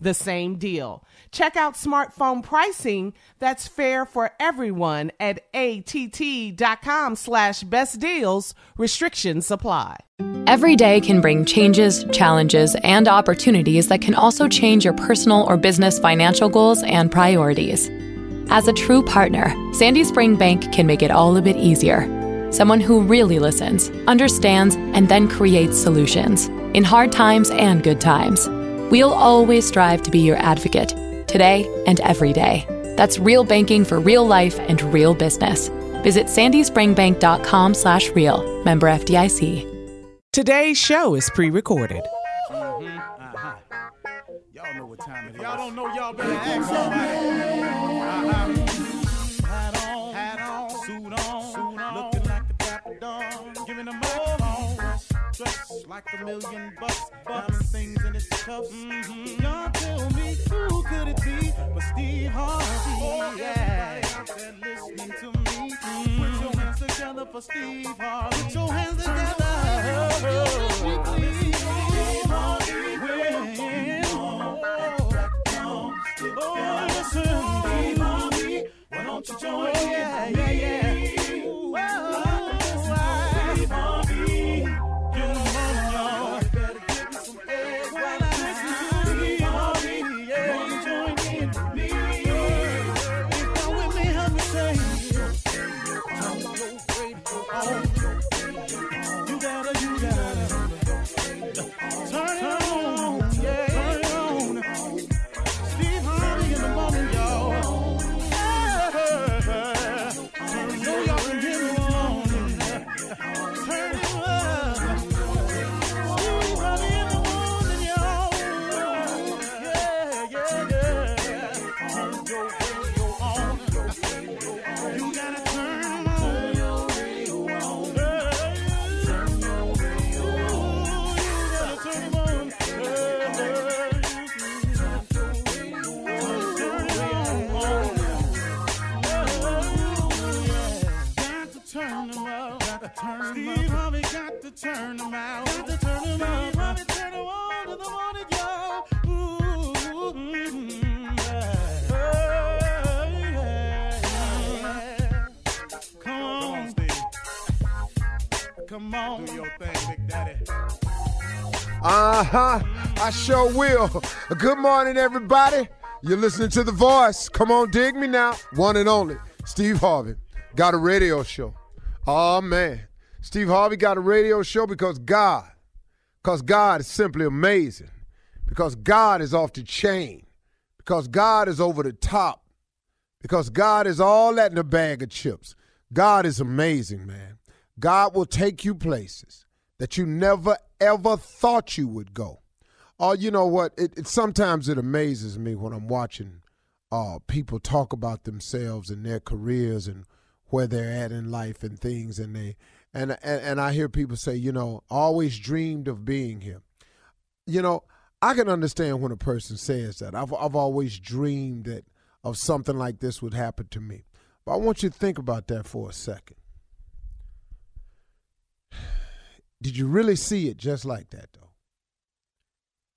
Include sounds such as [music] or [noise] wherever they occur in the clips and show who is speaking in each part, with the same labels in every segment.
Speaker 1: the same deal. Check out smartphone pricing that's fair for everyone at att.com slash best deals. Restrictions apply.
Speaker 2: Every day can bring changes, challenges, and opportunities that can also change your personal or business financial goals and priorities. As a true partner, Sandy Spring Bank can make it all a bit easier. Someone who really listens, understands, and then creates solutions in hard times and good times. We'll always strive to be your advocate, today and every day. That's real banking for real life and real business. Visit sandyspringbank.com slash real. Member FDIC.
Speaker 1: Today's show is pre-recorded.
Speaker 3: Y'all know what time it is. Y'all don't know, y'all better ask somebody. Uh-huh. Like a million bucks. Diamond things in its cuffs. Mm-hmm. Y'all tell me who could it be but Steve Harvey? Oh, yeah. Everybody out there listening to me. Mm-hmm. Put your hands together for Steve Harvey. Put your hands together. Listen to Steve Harvey. When- Oh, listen, Steve Harvey. Why don't you join in? Yeah, yeah, yeah. Well, turn 'em out. Got to turn 'em up. Steve Harvey turn 'em on in the morning, y'all. Ooh, yeah. Yeah, yeah. Come on, Steve. Come on. Do your thing, Big Daddy.
Speaker 4: Uh huh. I sure will. Good morning, everybody. You're listening to The Voice. Come on, dig me now. One and only, Steve Harvey. Got a radio show. Oh, man. Steve Harvey got a radio show because God, because God is simply amazing, because God is off the chain, because God is over the top, because God is all that in a bag of chips. God is amazing, man. God will take you places that you never ever thought you would go. Oh, you know what? It, it sometimes it amazes me when I'm watching uh, people talk about themselves and their careers and where they're at in life and things, and they and and, and I hear people say, you know, always dreamed of being here. You know, I can understand when a person says that. I've I've always dreamed that of something like this would happen to me. But I want you to think about that for a second. [sighs] Did you really see it just like that, though?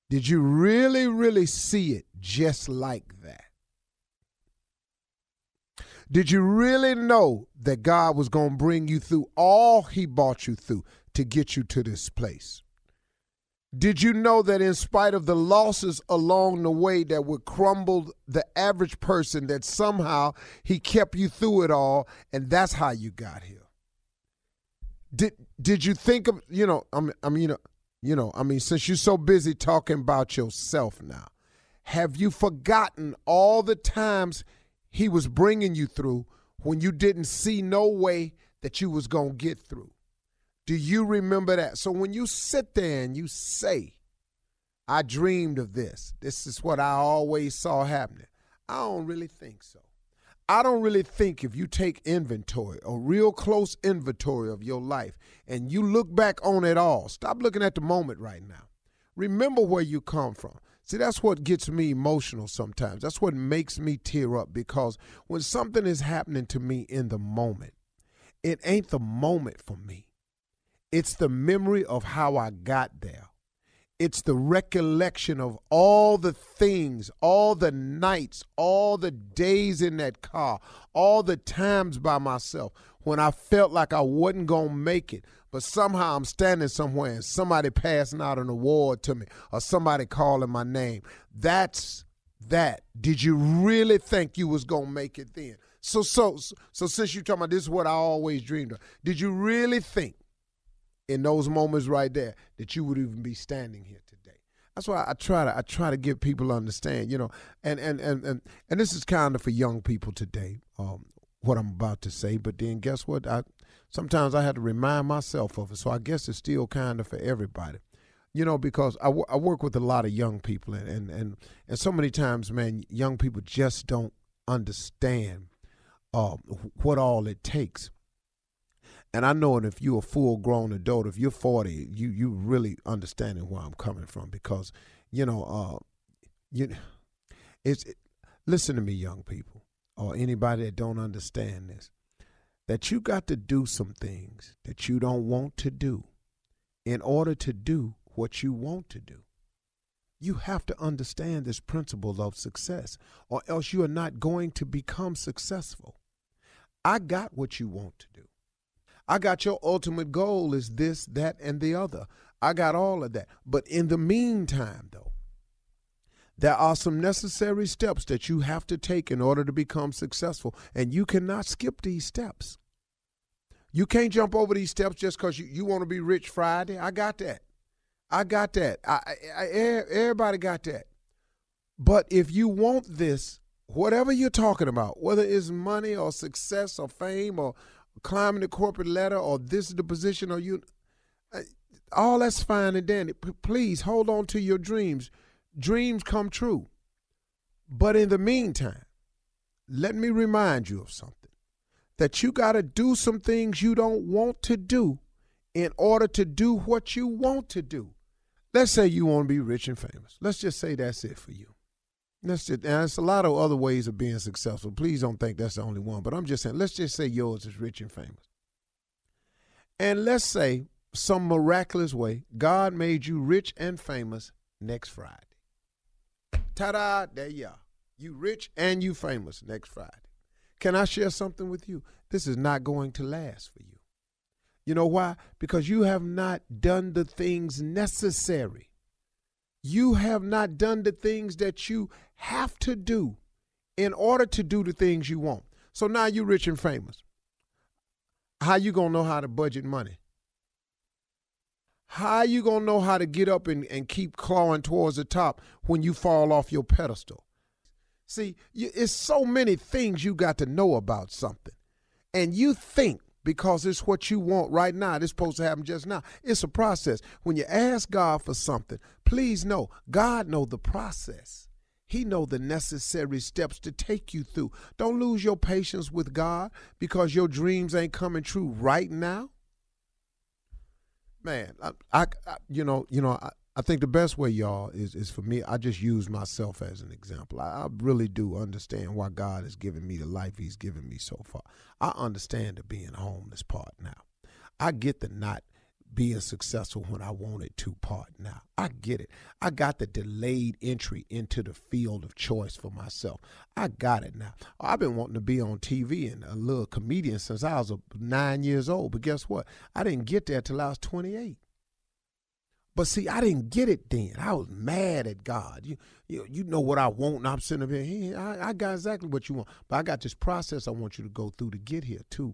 Speaker 4: Did you really, really see it just like that? Did you really know that God was going to bring you through all He brought you through to get you to this place? Did you know that in spite of the losses along the way that would crumble the average person, that somehow He kept you through it all, and that's how you got here? Did Did you think of you know? I mean, I mean, you know, you know, I mean, since you're so busy talking about yourself now, have you forgotten all the times He was bringing you through when you didn't see no way that you was gonna get through? Do you remember that? So when you sit there and you say, I dreamed of this. This is what I always saw happening. I don't really think so. I don't really think if you take inventory, a real close inventory of your life, and you look back on it all, stop looking at the moment right now. Remember where you come from. See, that's what gets me emotional sometimes. That's what makes me tear up because when something is happening to me in the moment, it ain't the moment for me. It's the memory of how I got there. It's the recollection of all the things, all the nights, all the days in that car, all the times by myself when I felt like I wasn't going to make it. But somehow I'm standing somewhere and somebody passing out an award to me or somebody calling my name. That's that. Did you really think you was to make it then? So, so, so since you're talking about this is what I always dreamed of, did you really think in those moments right there that you would even be standing here today. That's why I try to I try to get people to understand, you know, and and and and, and this is kind of for young people today. Um, what I'm about to say, but then guess what? I sometimes I had to remind myself of it. So I guess it's still kind of for everybody, you know, because I, w- I work with a lot of young people, and, and and and so many times, man, young people just don't understand uh, what all it takes and I know, and if you're a full grown adult, if you're 40, you you really understanding where I'm coming from because, you know, uh, you, it's it, listen to me, young people, or anybody that don't understand this, that you got to do some things that you don't want to do, in order to do what you want to do. You have to understand this principle of success, or else you are not going to become successful. I got what you want to do. I got your ultimate goal is this, that, and the other. I got all of that. But in the meantime, though, there are some necessary steps that you have to take in order to become successful, and you cannot skip these steps. You can't jump over these steps just because you, you want to be rich Friday. I got that. I got that. I, I, everybody got that. But if you want this, whatever you're talking about, whether it's money or success or fame or, climbing the corporate ladder or this is the position or you uh, all that's fine and dandy P- please hold on to your dreams dreams come true but in the meantime let me remind you of something that you got to do some things you don't want to do in order to do what you want to do let's say you want to be rich and famous let's just say that's it for you Let's just, and there's a lot of other ways of being successful. Please don't think that's the only one. But I'm just saying, let's just say yours is rich and famous. And let's say some miraculous way, God made you rich and famous next Friday. Ta-da, there you are. You rich and you famous next Friday. Can I share something with you? This is not going to last for you. You know why? Because you have not done the things necessary you have not done the things that you have to do in order to do the things you want. So now you're rich and famous. How you gonna know how to budget money? How you gonna know how to get up and, and keep clawing towards the top when you fall off your pedestal? See, you, it's so many things you got to know about something. And you think because it's what you want right now. It's supposed to happen just now. It's a process. When you ask God for something, please know God know the process. He know the necessary steps to take you through. Don't lose your patience with God because your dreams ain't coming true right now. Man, I, I, I you know, you know, I, I think the best way, y'all, is is for me. I just use myself as an example. I, I, really do understand why God has given me the life He's given me so far. I understand the being homeless part now. I get the not being successful when I wanted to part now. I get it. I got the delayed entry into the field of choice for myself. I got it now. I've been wanting to be on TV and a little comedian since I was nine years old. But guess what? I didn't get there till I was 28. But see, I didn't get it then. I was mad at God. You, you, you know what I want, and I'm sitting up here. I, I got exactly what you want, but I got this process I want you to go through to get here too,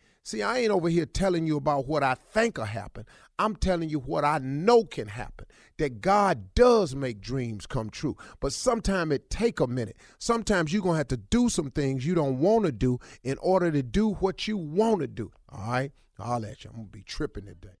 Speaker 4: See, I ain't over here telling you about what I think will happen. I'm telling you what I know can happen. That God does make dreams come true. But sometimes it take a minute. Sometimes you're going to have to do some things you don't want to do in order to do what you want to do. All right? I'll let you. I'm going to be tripping today.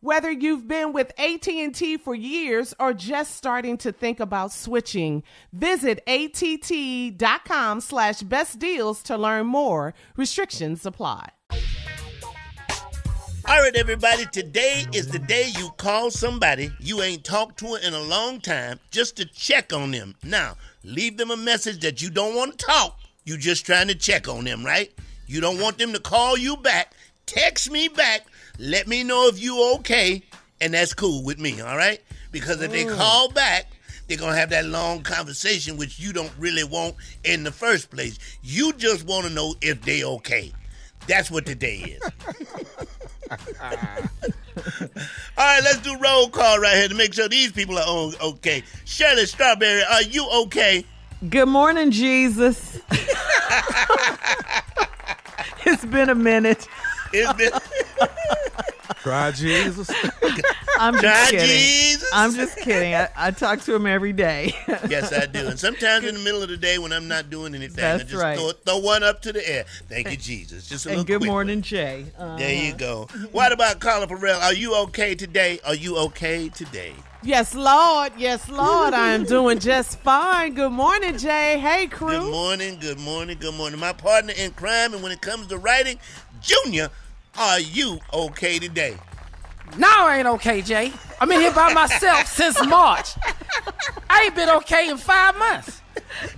Speaker 1: Whether you've been with AT&T for years or just starting to think about switching, visit att.com slash best deals to learn more. Restrictions apply.
Speaker 5: All right, everybody, today is the day you call somebody you ain't talked to in a long time just to check on them. Now, leave them a message that you don't want to talk. You just trying to check on them, right? You don't want them to call you back. Text me back let me know if you okay, and that's cool with me, all right? Because if they mm. call back, they're gonna have that long conversation which you don't really want in the first place. You just want to know if they okay. That's what today is. [laughs] all right, let's do roll call right here to make sure these people are on okay. Shirley Strawberry, are you okay?
Speaker 6: Good morning, Jesus. [laughs] it's been a minute.
Speaker 5: It's been [laughs]
Speaker 7: Try Jesus.
Speaker 6: I'm just
Speaker 5: Try
Speaker 6: kidding.
Speaker 5: Jesus.
Speaker 6: I'm just kidding. I, I talk to him every day. [laughs]
Speaker 5: Yes, I do. And sometimes in the middle of the day when I'm not doing anything, I just
Speaker 6: right.
Speaker 5: throw, throw one up to the air. Thank you, [laughs] Jesus. Just a little
Speaker 6: and good
Speaker 5: quick one.
Speaker 6: morning, Jay. Uh,
Speaker 5: There you go. What about Carla Ferrell? Are you okay today? Are you okay today?
Speaker 1: Yes, Lord. Yes, Lord. I am doing just fine. Good morning, Jay. Hey, crew.
Speaker 5: Good morning, good morning, good morning. My partner in crime, and when it comes to writing, Junior, are you okay today?
Speaker 8: No, I ain't okay, Jay. I'm in here by myself [laughs] since March. I ain't been okay in five months.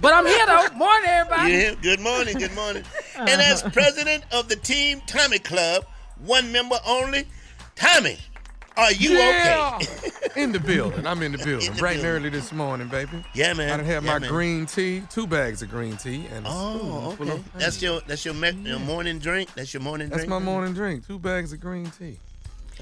Speaker 8: But I'm here though. Morning, everybody.
Speaker 5: Yeah, good morning, good morning. And as uh-huh. president of the Team Tommy Club, one member only, Tommy, are you
Speaker 8: Yeah.
Speaker 5: okay?
Speaker 7: In the building. I'm in the [laughs] building.
Speaker 5: In the
Speaker 7: Bright and
Speaker 5: building.
Speaker 7: early this morning, baby.
Speaker 5: Yeah, man.
Speaker 7: I done had
Speaker 5: Yeah,
Speaker 7: my
Speaker 5: man.
Speaker 7: green tea, two bags of green tea, and a
Speaker 5: Oh, okay.
Speaker 7: of
Speaker 5: That's your that's your, me- your morning drink. That's your morning
Speaker 7: That's
Speaker 5: drink.
Speaker 7: my morning drink. Two bags of green tea.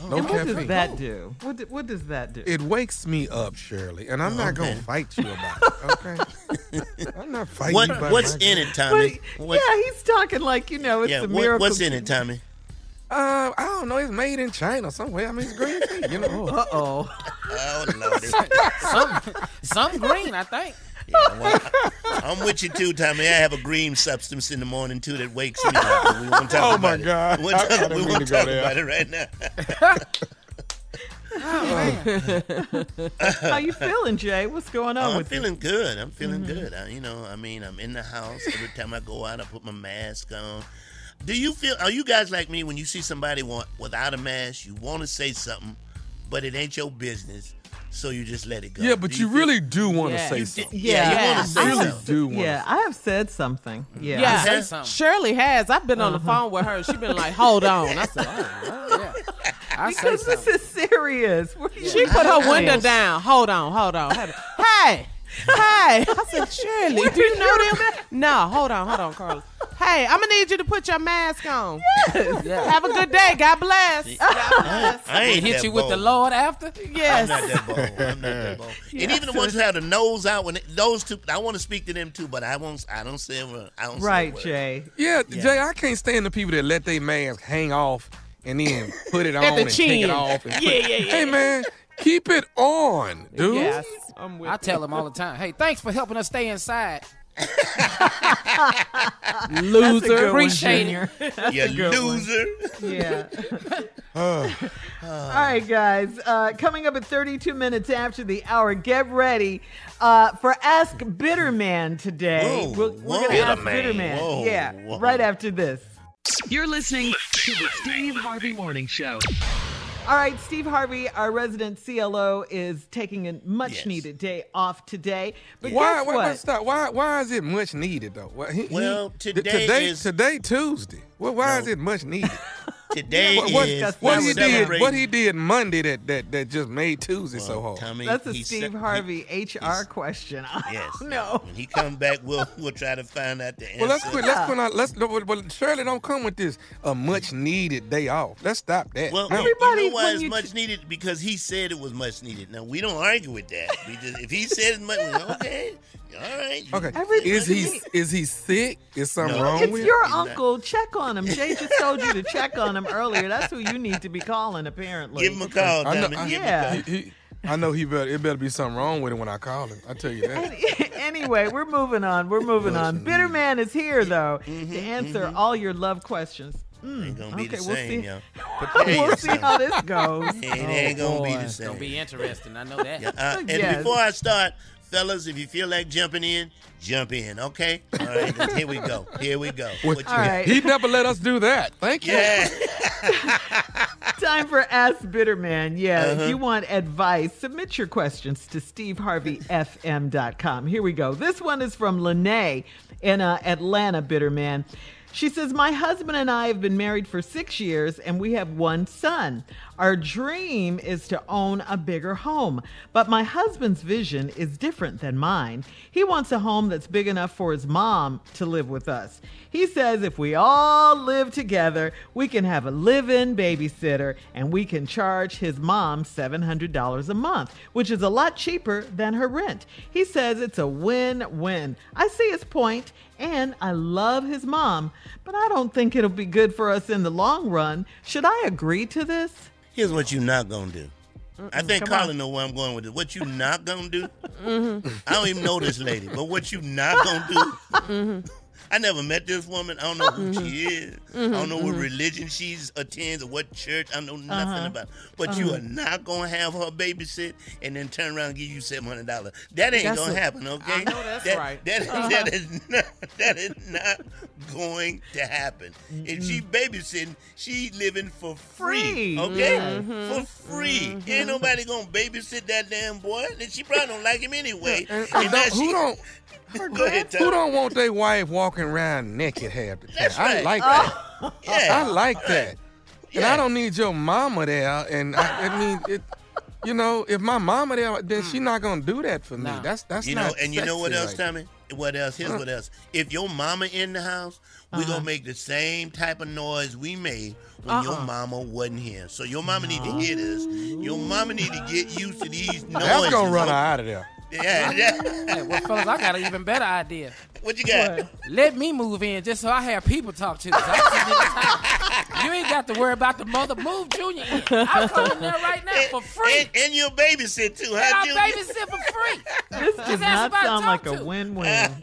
Speaker 7: Oh. No
Speaker 6: and what
Speaker 7: caffeine.
Speaker 6: does that do? What, do- what does that do?
Speaker 7: It wakes me up, Shirley, and I'm not
Speaker 5: Okay.
Speaker 7: gonna fight you about it. [laughs] Okay? I'm not fighting
Speaker 5: What
Speaker 7: about
Speaker 5: what's
Speaker 7: my
Speaker 5: in it, Tommy?
Speaker 6: But,
Speaker 5: What-
Speaker 6: yeah, he's talking like you know it's
Speaker 5: yeah,
Speaker 6: a
Speaker 5: what-
Speaker 6: miracle.
Speaker 5: what's in it, [laughs] Tommy?
Speaker 7: Uh, I don't know. It's made in China somewhere. I mean, it's green tea. You know. [laughs]
Speaker 6: Uh oh.
Speaker 5: Oh Lord. [laughs]
Speaker 8: Some, some green, I think.
Speaker 5: Yeah, well, I'm with you too, Tommy. I have a green substance in the morning too that wakes me up. We won't talk
Speaker 7: Oh,
Speaker 5: about
Speaker 7: my
Speaker 5: it.
Speaker 7: God.
Speaker 5: We won't
Speaker 7: I- I
Speaker 5: talk, we won't talk about it right now. [laughs]
Speaker 6: How you feeling, Jay? What's going on
Speaker 5: Oh, I'm
Speaker 6: with you?
Speaker 5: feeling good. I'm feeling good. I, you know, I mean, I'm in the house every time I go out. I put my mask on. Do you feel? Are you guys like me when you see somebody want without a mask? You want to say something, but it ain't your business, so you just let it go.
Speaker 7: Yeah, but
Speaker 5: Do
Speaker 7: you
Speaker 5: feel-
Speaker 7: really do want to
Speaker 1: Yeah.
Speaker 7: say something.
Speaker 5: Yeah, you want to say
Speaker 7: I really
Speaker 5: something.
Speaker 7: do want
Speaker 6: Yeah, I have said something. Mm-hmm. Yeah.
Speaker 1: Yeah.
Speaker 8: Say something.
Speaker 1: Shirley has. I've been on the uh-huh. phone with her. She's been like, hold on. I said, Oh, oh
Speaker 8: Yeah. [laughs] I say
Speaker 6: Because this is serious. What
Speaker 1: she put her window down. Hold on. hold on. Hey, hey. [laughs] I said, Shirley, do you know them? No, hold on, hold on, Carlos. Hey, I'm gonna need you to put your mask on.
Speaker 8: Yeah.
Speaker 1: Have a good day. God bless. God bless.
Speaker 5: I ain't
Speaker 8: Hit
Speaker 5: that
Speaker 8: you with the. Lord after? [laughs]
Speaker 1: Yes.
Speaker 5: I'm not that bold. I'm not that bold. [laughs] And even the ones who have the nose out, when they, those two, I want to speak to them too, but I won't. I don't say a word. I don't.
Speaker 6: Right,
Speaker 5: say.
Speaker 6: Jay.
Speaker 7: Yeah,
Speaker 5: Yeah.
Speaker 7: Jay, I can't stand the people that let their mask hang off and then put it on
Speaker 1: At the
Speaker 7: and take
Speaker 1: chin.
Speaker 7: it off. And
Speaker 1: Yeah,
Speaker 7: put-
Speaker 1: yeah, yeah.
Speaker 7: Hey, man, keep it on, dude.
Speaker 1: Yes. I'm with
Speaker 8: I tell them all the time, hey, thanks for helping us stay inside. [laughs] Loser.
Speaker 6: good one,
Speaker 8: Appreciate
Speaker 6: Junior. That's
Speaker 5: You
Speaker 6: a
Speaker 5: loser.
Speaker 6: Yeah. [laughs] [sighs] All right, guys. Uh, coming up at 32 minutes after the hour, get ready uh, for Ask Bitterman today.
Speaker 5: Whoa,
Speaker 6: we're we're going to ask
Speaker 5: Bitterman.
Speaker 6: Bitterman.
Speaker 5: Whoa,
Speaker 6: yeah,
Speaker 5: whoa.
Speaker 6: right after this.
Speaker 9: You're listening to the Steve Harvey Morning Show.
Speaker 6: All right, Steve Harvey, our resident CLO, is taking a much
Speaker 5: Yes.
Speaker 6: needed day off today. But
Speaker 7: Why,
Speaker 6: guess
Speaker 7: why,
Speaker 6: what?
Speaker 7: stop. why, why is it much needed though? Why- he- he-
Speaker 5: Well,
Speaker 7: t-
Speaker 5: today
Speaker 7: today,
Speaker 5: is-
Speaker 7: today Tuesday. Well, why
Speaker 5: No.
Speaker 7: is it much needed? [laughs]
Speaker 5: Today
Speaker 7: what, what,
Speaker 5: is
Speaker 7: what
Speaker 6: we're
Speaker 7: he did? What he did Monday that that, that just made Tuesday so hard.
Speaker 5: Tommy,
Speaker 6: That's a Steve
Speaker 5: said-
Speaker 6: Harvey
Speaker 5: he-
Speaker 6: HR question. [laughs]
Speaker 5: Yes.
Speaker 6: don't.
Speaker 5: When he come back, we'll we'll try to find out the answer.
Speaker 7: Well, let's quit. Let's quit. Out, let's. Well, well, Shirley, don't come with this a much needed day off. Let's stop that.
Speaker 5: Well,
Speaker 7: No.
Speaker 6: Everybody,
Speaker 5: you know why
Speaker 6: when
Speaker 5: it's much
Speaker 6: t-
Speaker 5: needed because he said it was much needed. Now we don't argue with that. We just if he said it's much, okay, all right.
Speaker 7: Okay.
Speaker 6: Every-
Speaker 7: Is he is he sick? Is something
Speaker 5: No.
Speaker 7: wrong
Speaker 6: It's
Speaker 7: with?
Speaker 6: your
Speaker 5: He's not.
Speaker 6: uncle. Check on him. Jay just told you to check on him earlier. That's who you need to be calling, apparently.
Speaker 5: Give him a call,
Speaker 7: I know- I-
Speaker 5: Give him a
Speaker 6: Yeah.
Speaker 5: call.
Speaker 7: He, he, I know he better. It better be something wrong with him when I call him. I tell you that. [laughs]
Speaker 6: anyway, we're moving on. We're moving on.
Speaker 7: Listen,
Speaker 6: Bitterman is here, though,
Speaker 5: Mm-hmm,
Speaker 6: to answer all your love questions. Mm,
Speaker 5: Ain't gonna be
Speaker 6: okay,
Speaker 5: the
Speaker 6: we'll see.
Speaker 5: yo. Prepare [laughs]
Speaker 6: we'll see how this goes. [laughs]
Speaker 5: It ain't gonna be
Speaker 8: Boy,
Speaker 5: the
Speaker 8: it's
Speaker 5: same.
Speaker 8: gonna be interesting. I know that.
Speaker 5: Yeah, uh, and
Speaker 6: Yes.
Speaker 5: before I start, fellas, if you feel like jumping in, jump in, okay? All right, [laughs] here we go. Here we go.
Speaker 7: Well,
Speaker 5: What you
Speaker 6: All right.
Speaker 7: He never let us do that. Thank you.
Speaker 5: Yeah. [laughs]
Speaker 6: Time for Ask Bitterman. Yeah,
Speaker 5: Uh-huh.
Speaker 6: if you want advice, submit your questions to steveharveyfm.com. Here we go. This one is from Lene in uh, Atlanta, Bitterman. She says, My husband and I have been married for six years and we have one son. Our dream is to own a bigger home, but my husband's vision is different than mine. He wants a home that's big enough for his mom to live with us. He says if we all live together, we can have a live in babysitter and we can charge his mom $700 a month, which is a lot cheaper than her rent. He says it's a win win. I see his point and I love his mom, but I don't think it'll be good for us in the long run. Should I agree to this?
Speaker 5: Here's what you're not gonna do. I think
Speaker 6: come on.
Speaker 5: Colin know where I'm going with it. What you not gonna do? Mm-hmm. I don't even know this lady, but what you not gonna do? Mm-hmm. I never met this woman. I don't know who she mm-hmm. is. I don't know what mm-hmm. religion she attends or what church. I know uh-huh. nothing about. But you are uh-huh. not gonna have her babysit and then turn around and give you seven hundred dollars. That ain't
Speaker 1: That's
Speaker 5: gonna
Speaker 1: a-
Speaker 5: happen. Okay,
Speaker 1: I know that's
Speaker 5: That-
Speaker 1: right.
Speaker 5: That, uh-huh. that is not. That is not going to happen. If she babysitting, she living for free.
Speaker 6: Free.
Speaker 5: Okay, mm-hmm. for free. Ain't nobody gonna babysit that damn boy. And she probably don't like him anyway.
Speaker 7: Uh, uh,
Speaker 5: and,
Speaker 7: And
Speaker 5: and
Speaker 7: don't- who
Speaker 5: she-
Speaker 7: don't who don't want their wife walking around naked half the time?
Speaker 5: That's
Speaker 7: I
Speaker 5: right.
Speaker 7: like that. [laughs]
Speaker 5: Yeah.
Speaker 7: I like that. And I don't need your mama there. And I, I mean, [laughs] it, you know, if my mama there, then she not gonna do that for me.
Speaker 8: No.
Speaker 7: That's that's
Speaker 5: you
Speaker 7: not.
Speaker 5: know, and you know what
Speaker 7: sexy
Speaker 5: else,
Speaker 7: like
Speaker 5: Tommy? What else? Here's what else. If your mama in the house, we
Speaker 7: Uh-huh.
Speaker 5: gonna make the same type of noise we made when your mama wasn't here. So your mama need to hear this. Your mama need to get used to these noises.
Speaker 7: That's gonna run her out of there.
Speaker 5: Yeah, yeah.
Speaker 8: Hey, well, fellas, I got an even better idea.
Speaker 5: What you got?
Speaker 8: Let me move in just so I have people to talk to. I'm sitting in this house. You ain't got to worry about the mother. Move Junior in. I'm come in there right now for free.
Speaker 5: And, and you'll babysit too,
Speaker 8: And
Speaker 5: huh,
Speaker 8: I'll babysit for free. [laughs]
Speaker 6: This does
Speaker 8: ask
Speaker 6: not sound
Speaker 8: talk
Speaker 6: like a win-win. [laughs]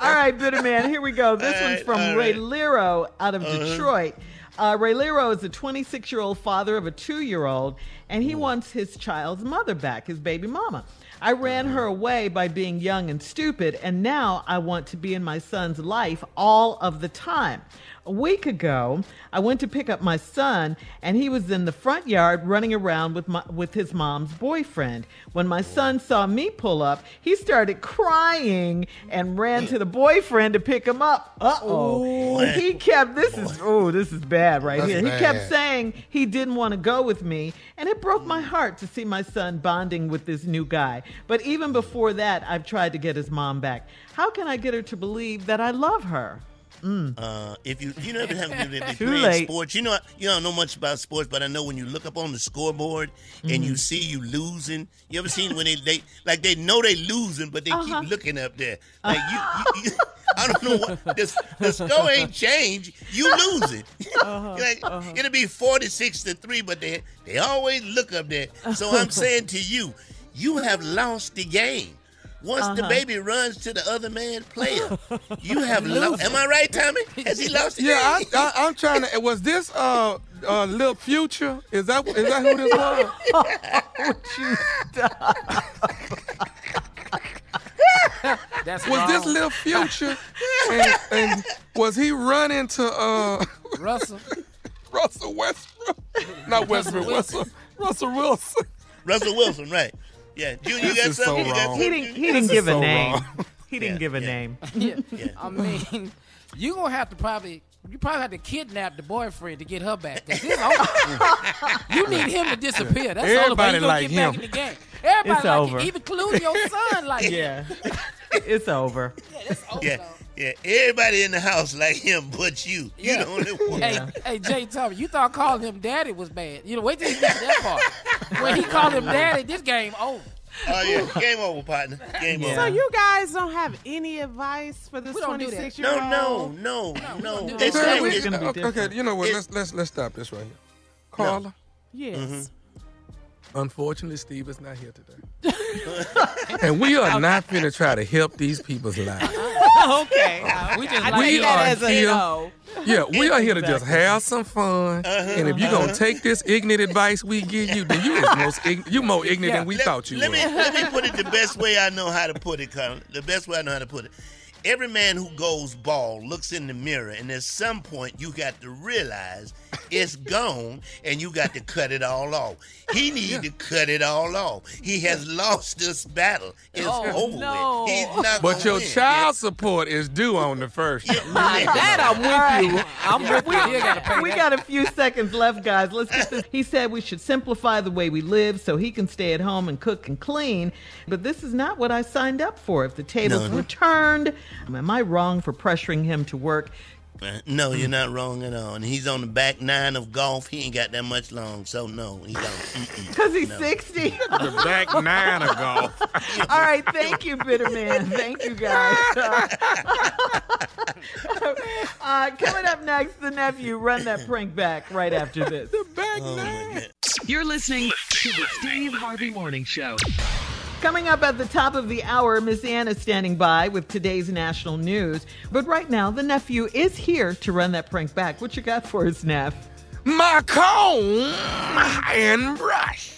Speaker 6: All right, Bitterman, here we go. This
Speaker 5: All
Speaker 6: one's
Speaker 5: right,
Speaker 6: from
Speaker 5: all
Speaker 6: Ray
Speaker 5: right.
Speaker 6: Liro out of uh-huh. Detroit. Uh, Ray Liro is a 26 year old father of a two year old, and he wants his child's mother back, his baby mama. I ran her away by being young and stupid, and now I want to be in my son's life all of the time. A week ago, I went to pick up my son, and he was in the front yard running around with my, with his mom's boyfriend. When my son saw me pull up, he started crying and ran to the boyfriend to pick him up. Uh oh! He kept this is oh this is bad right
Speaker 4: That's
Speaker 6: here. He kept saying he didn't want to go with me, and it broke my heart to see my son bonding with this new guy. But even before that, I've tried to get his mom back. How can I get her to believe that I love her?
Speaker 5: Uh, if you you never have to be [laughs]
Speaker 6: Too
Speaker 5: playing
Speaker 6: late.
Speaker 5: sports, you know you don't know much about sports, but I know when you look up on the scoreboard and
Speaker 6: Mm-hmm.
Speaker 5: you see you losing. You ever seen when they, they like they know they losing, but they
Speaker 6: Uh-huh.
Speaker 5: keep looking up there like you. you, you [laughs] I don't know what the, the score ain't changed. You losing. [laughs]
Speaker 6: Uh-huh.
Speaker 5: like, It'll be forty six to three, but they they always look up there. So I'm saying to you, you have lost the game. Once
Speaker 6: Uh-huh.
Speaker 5: the baby runs to the other man's [laughs] player, you have lost. Am I right, Tommy? Has he lost the
Speaker 7: Yeah, I, I, I'm trying to. Was this uh uh Lil Future? Is that is that who this was? [laughs]
Speaker 6: Would you stop?
Speaker 8: That's
Speaker 7: Was
Speaker 8: wrong.
Speaker 7: this Lil Future? And, and was he running to uh
Speaker 8: Russell?
Speaker 7: Russell Westbrook? Not Westbrook. Russell Russell Wilson.
Speaker 5: Russell Wilson, right? Yeah, Junior, you
Speaker 7: This
Speaker 5: got
Speaker 7: is so
Speaker 5: something? you got.
Speaker 6: He didn't. He didn't give a
Speaker 7: so
Speaker 6: name.
Speaker 7: wrong. [laughs]
Speaker 6: He didn't
Speaker 5: Yeah,
Speaker 6: give a
Speaker 5: yeah.
Speaker 6: name.
Speaker 8: Yeah.
Speaker 5: Yeah. [laughs]
Speaker 8: I mean, you gonna have to probably. You probably have to kidnap the boyfriend to get her back. you need him to disappear. That's all the only way
Speaker 7: Everybody
Speaker 8: you gonna
Speaker 7: like
Speaker 8: get back in the game. Everybody
Speaker 6: It's
Speaker 8: like
Speaker 6: over.
Speaker 8: him, even including your son. Like, [laughs]
Speaker 6: Yeah, it's over.
Speaker 8: yeah, it's over.
Speaker 5: Yeah,
Speaker 8: though.
Speaker 5: Yeah. Everybody in the house like him, but you. You
Speaker 8: Yeah.
Speaker 5: the only one.
Speaker 8: Hey, hey, Jay, tell me, you thought calling him daddy was bad. You know, wait till he gets that part. [laughs] When he called him daddy, this game over.
Speaker 5: Oh yeah, game over, partner. Game
Speaker 6: Yeah.
Speaker 1: So you guys don't have any advice for this
Speaker 8: We don't do that.
Speaker 1: 26 year
Speaker 5: No,
Speaker 1: old?
Speaker 5: no, no,
Speaker 8: we
Speaker 5: no.
Speaker 8: don't do
Speaker 5: It's
Speaker 8: that.
Speaker 5: it's-
Speaker 6: gonna be
Speaker 7: okay, you know what?
Speaker 5: It-
Speaker 7: Let's let's let's stop this right here. Carla,
Speaker 1: Yes.
Speaker 5: Mm-hmm.
Speaker 7: Unfortunately, Steve is not here today, [laughs] and we are not going to try to help these people's lives. [laughs]
Speaker 1: okay. [laughs]
Speaker 8: We just like
Speaker 7: We
Speaker 1: that
Speaker 7: are
Speaker 1: as a
Speaker 7: here-
Speaker 1: no.
Speaker 7: Yeah, we are here to just have some fun,
Speaker 5: Uh-huh.
Speaker 7: and if you're gonna take this ignorant advice we give you, then you is most ign- you more ignorant than we
Speaker 5: let,
Speaker 7: thought you
Speaker 5: let
Speaker 7: were.
Speaker 5: me let me put it the best way I know how to put it, Colin. The best way I know how to put it. Every man who goes bald looks in the mirror, and at some point you got to realize it's gone, and you got to cut it all off. He need to cut it all off. He has lost this battle. It's
Speaker 1: Oh,
Speaker 5: over
Speaker 1: no.
Speaker 5: with. He's not
Speaker 7: But your
Speaker 5: win.
Speaker 7: child support is due on the first.
Speaker 1: That I'm with you. I'm with
Speaker 8: We
Speaker 1: you.
Speaker 8: gotta
Speaker 6: We got a few seconds left, guys. Let's get this. He said we should simplify the way we live so he can stay at home and cook and clean. But this is not what I signed up for. If the tables
Speaker 5: No.
Speaker 6: were turned, am I wrong for pressuring him to work?
Speaker 5: Uh, [laughs] No, you're not wrong at all. And he's on the back nine of golf. He ain't got that much long, so no, he don't. Mm-mm. [laughs]
Speaker 6: Because he's
Speaker 5: No.
Speaker 6: 60. [laughs]
Speaker 7: the back nine of golf.
Speaker 6: All right, thank you, Bitterman. Thank you, guys. uh, coming up next, the nephew. Run that prank back right after this.
Speaker 7: The back
Speaker 5: Oh,
Speaker 7: nine.
Speaker 9: You're listening to the Steve Harvey Morning Show.
Speaker 6: Coming up at the top of the hour, Miss Ann is standing by with today's national news. But right now, the nephew is here to run that prank back. What you got for us, Neff?
Speaker 7: My comb and brush.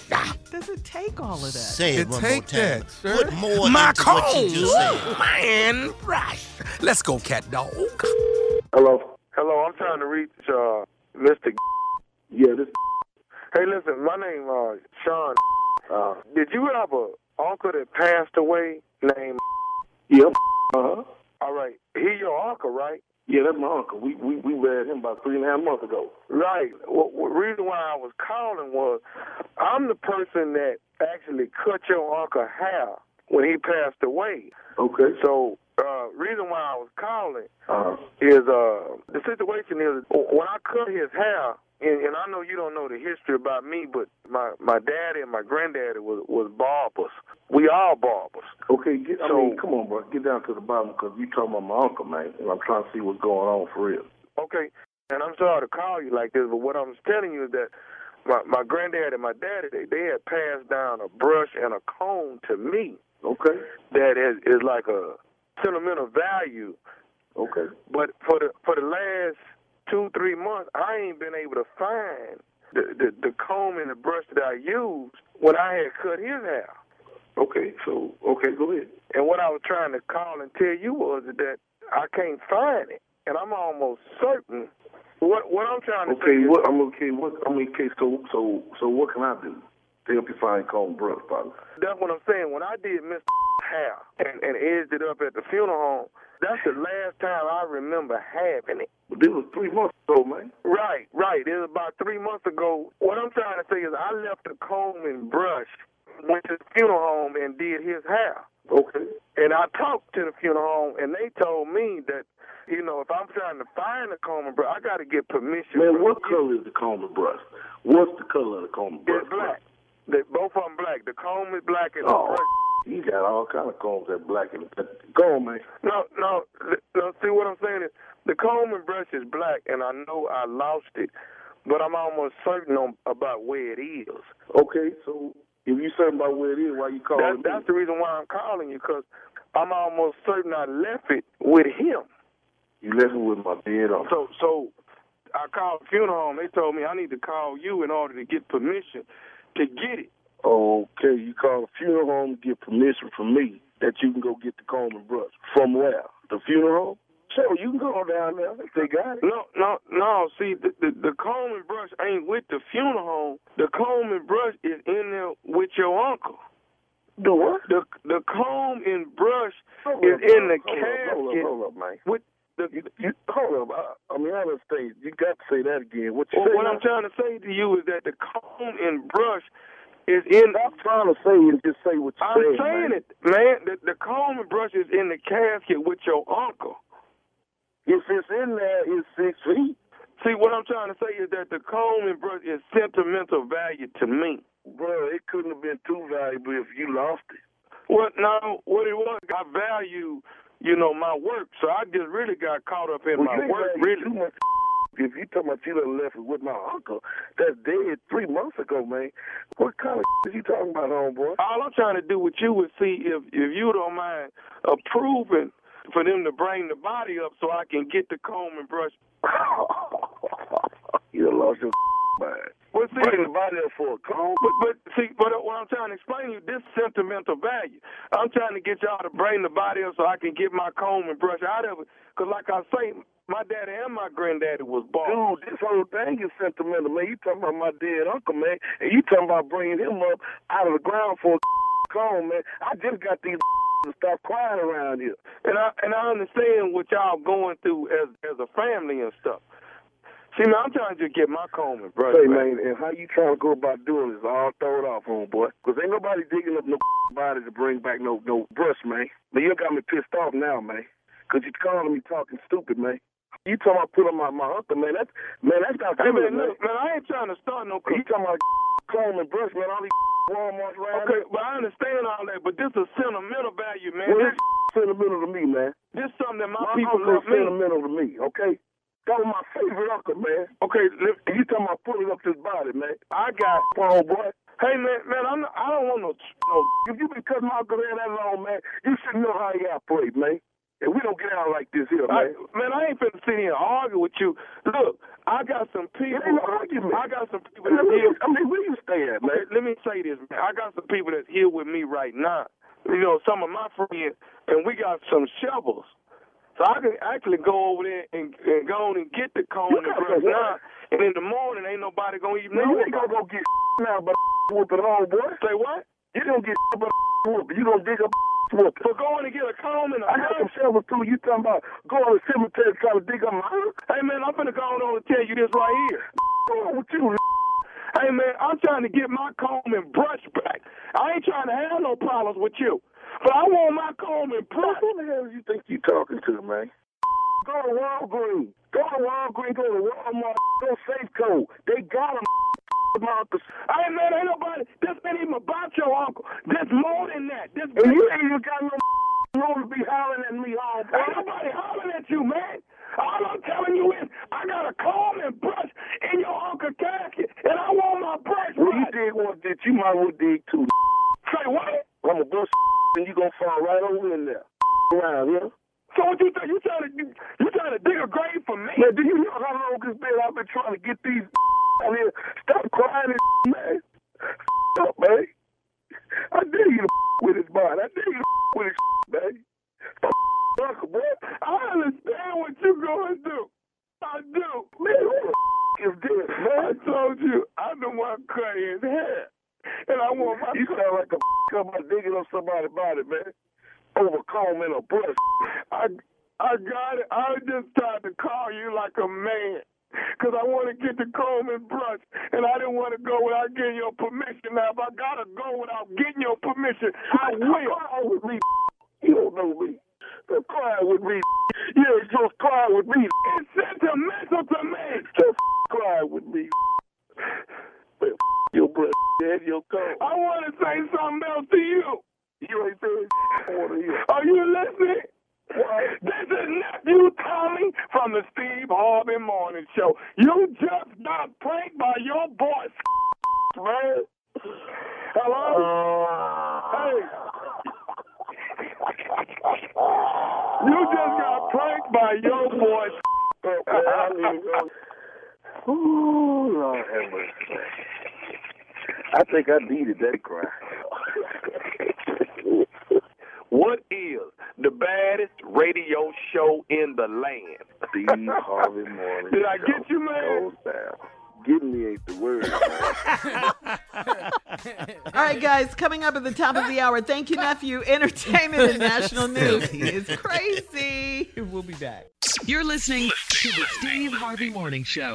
Speaker 6: Does it take all of that?
Speaker 5: Say it,
Speaker 7: It
Speaker 5: one
Speaker 7: take
Speaker 5: more time.
Speaker 7: that, sir.
Speaker 5: Put more
Speaker 7: My
Speaker 5: into what you just said.
Speaker 7: comb and brush. Let's go, cat dog.
Speaker 10: Hello. Hello, I'm trying to reach uh Mr. Yeah, this Hey listen, my name uh Sean. Uh did you have a uncle that passed away named [laughs] Yep. Uh-huh. All right. He your uncle, right? Yeah, that's my uncle. We we we read him about three and a half months ago. Right. Well, the reason why I was calling was I'm the person that actually cut your uncle hair when he passed away. Okay. So uh reason why I was calling uh, is uh the situation is when I cut his hair and, and I know you don't know the history about me, but my my daddy and my granddaddy was was barbers. We all barbers.
Speaker 11: Okay, get, I
Speaker 10: So-
Speaker 11: mean, come on, bro. Get down to the bottom because you talking about my uncle, man, and I'm trying to see what's going on for real.
Speaker 10: Okay, And I'm sorry to call you like this, but what I'm telling you is that my my granddad and my daddy they, they had passed down a brush and a comb to me.
Speaker 11: Okay.
Speaker 10: That is is like a sentimental value.
Speaker 11: Okay.
Speaker 10: But for the for the last two three months, I ain't been able to find the the, the comb and the brush that I used when I had cut his hair.
Speaker 11: Okay. So okay, go ahead.
Speaker 10: And what I was trying to call and tell you was that I can't find it, and I'm almost certain. What what I'm trying to
Speaker 11: Okay.
Speaker 10: say is,
Speaker 11: I'm okay. What I mean, okay. So so so what can I do to help you find comb brush, brother?
Speaker 10: that's what I'm saying. When I did Mr. hair and, and edged it up at the funeral home, that's the last time I remember having it.
Speaker 11: But this was three months ago, man.
Speaker 10: Right, right. It was about three months ago. What I'm trying to say is I left the comb and brush, went to the funeral home and did his hair.
Speaker 11: Okay.
Speaker 10: And I talked to the funeral home, and they told me that, you know, if I'm trying to find the comb and brush, I got to get permission.
Speaker 11: Man, what
Speaker 10: you.
Speaker 11: color is the comb and brush? What's the color of the comb and brush?
Speaker 10: It's black. They, both of them black. The comb is black and
Speaker 11: Oh,
Speaker 10: the brush.
Speaker 11: You got all kind of combs that black and go on, man.
Speaker 10: No, no, no. See what I'm saying is the comb and brush is black, and I know I lost it, but I'm almost certain on, about where it is.
Speaker 11: Okay, so if you certain about where it is, why you calling
Speaker 10: That, that's the reason why I'm calling you, because I'm almost certain I left it with him.
Speaker 11: You left it with my dead uncle.
Speaker 10: So, so I called the funeral home. They told me I need to call you in order to get permission to get it.
Speaker 11: Okay, you call the funeral home to get permission from me that you can go get the comb and brush. From where? The funeral home? Sure, you can go down there if they got it.
Speaker 10: No, no, no. See, the, the the comb and brush ain't with the funeral home. The comb and brush is in there with your uncle.
Speaker 11: The what?
Speaker 10: The the comb and brush
Speaker 11: Hold
Speaker 10: is
Speaker 11: up,
Speaker 10: in the
Speaker 11: hold up, hold up,
Speaker 10: casket
Speaker 11: hold up, man.
Speaker 10: with the.
Speaker 11: You, you, hold up. I, I mean, I understand. You got to say that again. What you
Speaker 10: Well, what
Speaker 11: now?
Speaker 10: I'm trying to say to you is that the comb and brush is in.
Speaker 11: Stop trying to say and just say what you're
Speaker 10: I'm
Speaker 11: said,
Speaker 10: saying
Speaker 11: man.
Speaker 10: it, man. The, the comb and brush is in the casket with your uncle.
Speaker 11: If it's in there, it's six feet.
Speaker 10: See, what I'm trying to say is that the comb and brush is sentimental value to me.
Speaker 11: Bro, it couldn't have been too valuable if you lost it.
Speaker 10: Well, no, what it was, I value, you know, my work. So I just really got caught up in
Speaker 11: Well,
Speaker 10: my work, really.
Speaker 11: If you talking about you done left it with my uncle, that's dead three months ago, man. What kind of [laughs] is you talking about, homeboy?
Speaker 10: All I'm trying to do with you is see if if you don't mind approving for them to bring the body up so I can get the comb and brush. [laughs]
Speaker 11: you lost your [laughs] mind.
Speaker 10: Well, see,
Speaker 11: Bring the body up for a comb.
Speaker 10: But, but see, but what I'm trying to explain to you, this sentimental value. I'm trying to get y'all to bring the body up so I can get my comb and brush out of it. Because, like I say, my daddy and my granddaddy was bald.
Speaker 11: Dude, this whole thing is sentimental, man. You talking about my dead uncle, man, and you talking about bringing him up out of the ground for a [laughs] comb, man. I just got these [laughs] to stop crying around here.
Speaker 10: And I and I understand what y'all going through as as a family and stuff. See, man, I'm trying to just get my comb and brush.
Speaker 11: Say,
Speaker 10: back.
Speaker 11: man, and how you trying to go about doing this all thrown off, homeboy? Because ain't nobody digging up no [laughs] body to bring back no no brush, man. But you got me pissed off now, man. Because you calling me talking stupid, man. You talking about on my, my uncle, man. That's, man, that's not
Speaker 10: Hey,
Speaker 11: good,
Speaker 10: man,
Speaker 11: man.
Speaker 10: look, man, I ain't trying to start no.
Speaker 11: You talking about [laughs] comb and brush, man. All these [laughs] Walmarts around
Speaker 10: Okay, but I understand all that, but this is sentimental value, man.
Speaker 11: Well,
Speaker 10: This, [laughs]
Speaker 11: sentimental to me, man.
Speaker 10: this is something that my,
Speaker 11: My
Speaker 10: people left me.
Speaker 11: sentimental to me, okay? That was my favorite uncle, man.
Speaker 10: Okay,
Speaker 11: And you talking about pulling up this body, man.
Speaker 10: I got.
Speaker 11: Homeboy.
Speaker 10: Hey, man, man, I'm not, I don't want no. no
Speaker 11: If you been cutting my uncle that long, man, you should know how he operate, man. And we don't get out like this here,
Speaker 10: I,
Speaker 11: man.
Speaker 10: man, I ain't finna sit here and argue with you. Look, I got some people.
Speaker 11: It ain't no argument.
Speaker 10: I got some people
Speaker 11: I
Speaker 10: that
Speaker 11: mean,
Speaker 10: here.
Speaker 11: I mean, where you stay at, man?
Speaker 10: Let, me say this, man. I got some people that's here with me right now. You know, some of my friends, and we got some shovels. So I can actually go over there and, and go on and get the cone
Speaker 11: You
Speaker 10: and brush now. And in the morning, ain't nobody gonna even
Speaker 11: Man,
Speaker 10: know
Speaker 11: you ain't gonna go get [laughs] now, but [laughs] whooping boy.
Speaker 10: Say what?
Speaker 11: You gonna get [laughs] but. You gonna dig up whooping.
Speaker 10: For going to get a comb and a
Speaker 11: I got some
Speaker 10: brush?
Speaker 11: too. You talking about going to the cemetery trying to dig up my?
Speaker 10: Hey, man, I'm finna go on and tell you this right here.
Speaker 11: With you?
Speaker 10: Hey man, I'm trying to get my comb and brush back. I ain't trying to have no problems with you. But I want my comb and brush.
Speaker 11: Who the hell do you think you talking to, man? Go to Walgreens. Go to Walgreens. Go to Walmart. Go Safeco. They got them. Marcus.
Speaker 10: Man, ain't nobody this ain't even about your uncle. This more than that. This
Speaker 11: And you ain't even got no [laughs] want to be hollering at me all boy. Ain't nobody hollering at you, man. All I'm telling you is I got a comb and brush in your uncle casket, and I want my brush Well, you dig one ditch, you might as well dig two. Say what? I'm a bust and you gonna fall right over in there. Around, yeah? So what you think? You trying to you, you trying to dig a grave for me? Man, do you know how long this been I've been trying to get these [laughs] out here? Stop crying, and [laughs] man. Stop, man. I dare you to [laughs] with his mind. I dare you to with his man. Uncle, boy. I understand what you're going through. I do. Man, who the is this, man? I told you, I'm the one cutting his hair. And I want my... You sound like a come out digging on somebody's body, man. Over combing a brush. I, I got it. I just tried to call you like a man. Because I want to get the comb and brush, and I didn't want to go without getting your permission. Now, if I got to go without getting your permission, I will. Cry with me. You don't know me. Don't cry with me. Supposed to cry with me. It's sentimental to me. Just cry with me. Man, your breath, your comb. I want to say something else to you. You ain't saying. Are you listening? This is nephew Tommy from the Steve Harvey Morning Show. You just got pranked by your boy, [laughs] man. Hello? hey. You just got pranked by your boy. [laughs] [laughs] Ooh, Lord have mercy. I think I needed that cry. [laughs] What is the baddest radio show in the land?
Speaker 10: Steve Harvey Morning.
Speaker 11: Did I get you, man?
Speaker 10: Goes down. Getting me ain't the word.
Speaker 6: All right, guys, coming up at the top of the hour. Thank you, nephew. Entertainment and national news. [laughs] He is crazy. We'll be back.
Speaker 9: You're listening to the Steve Harvey Morning Show.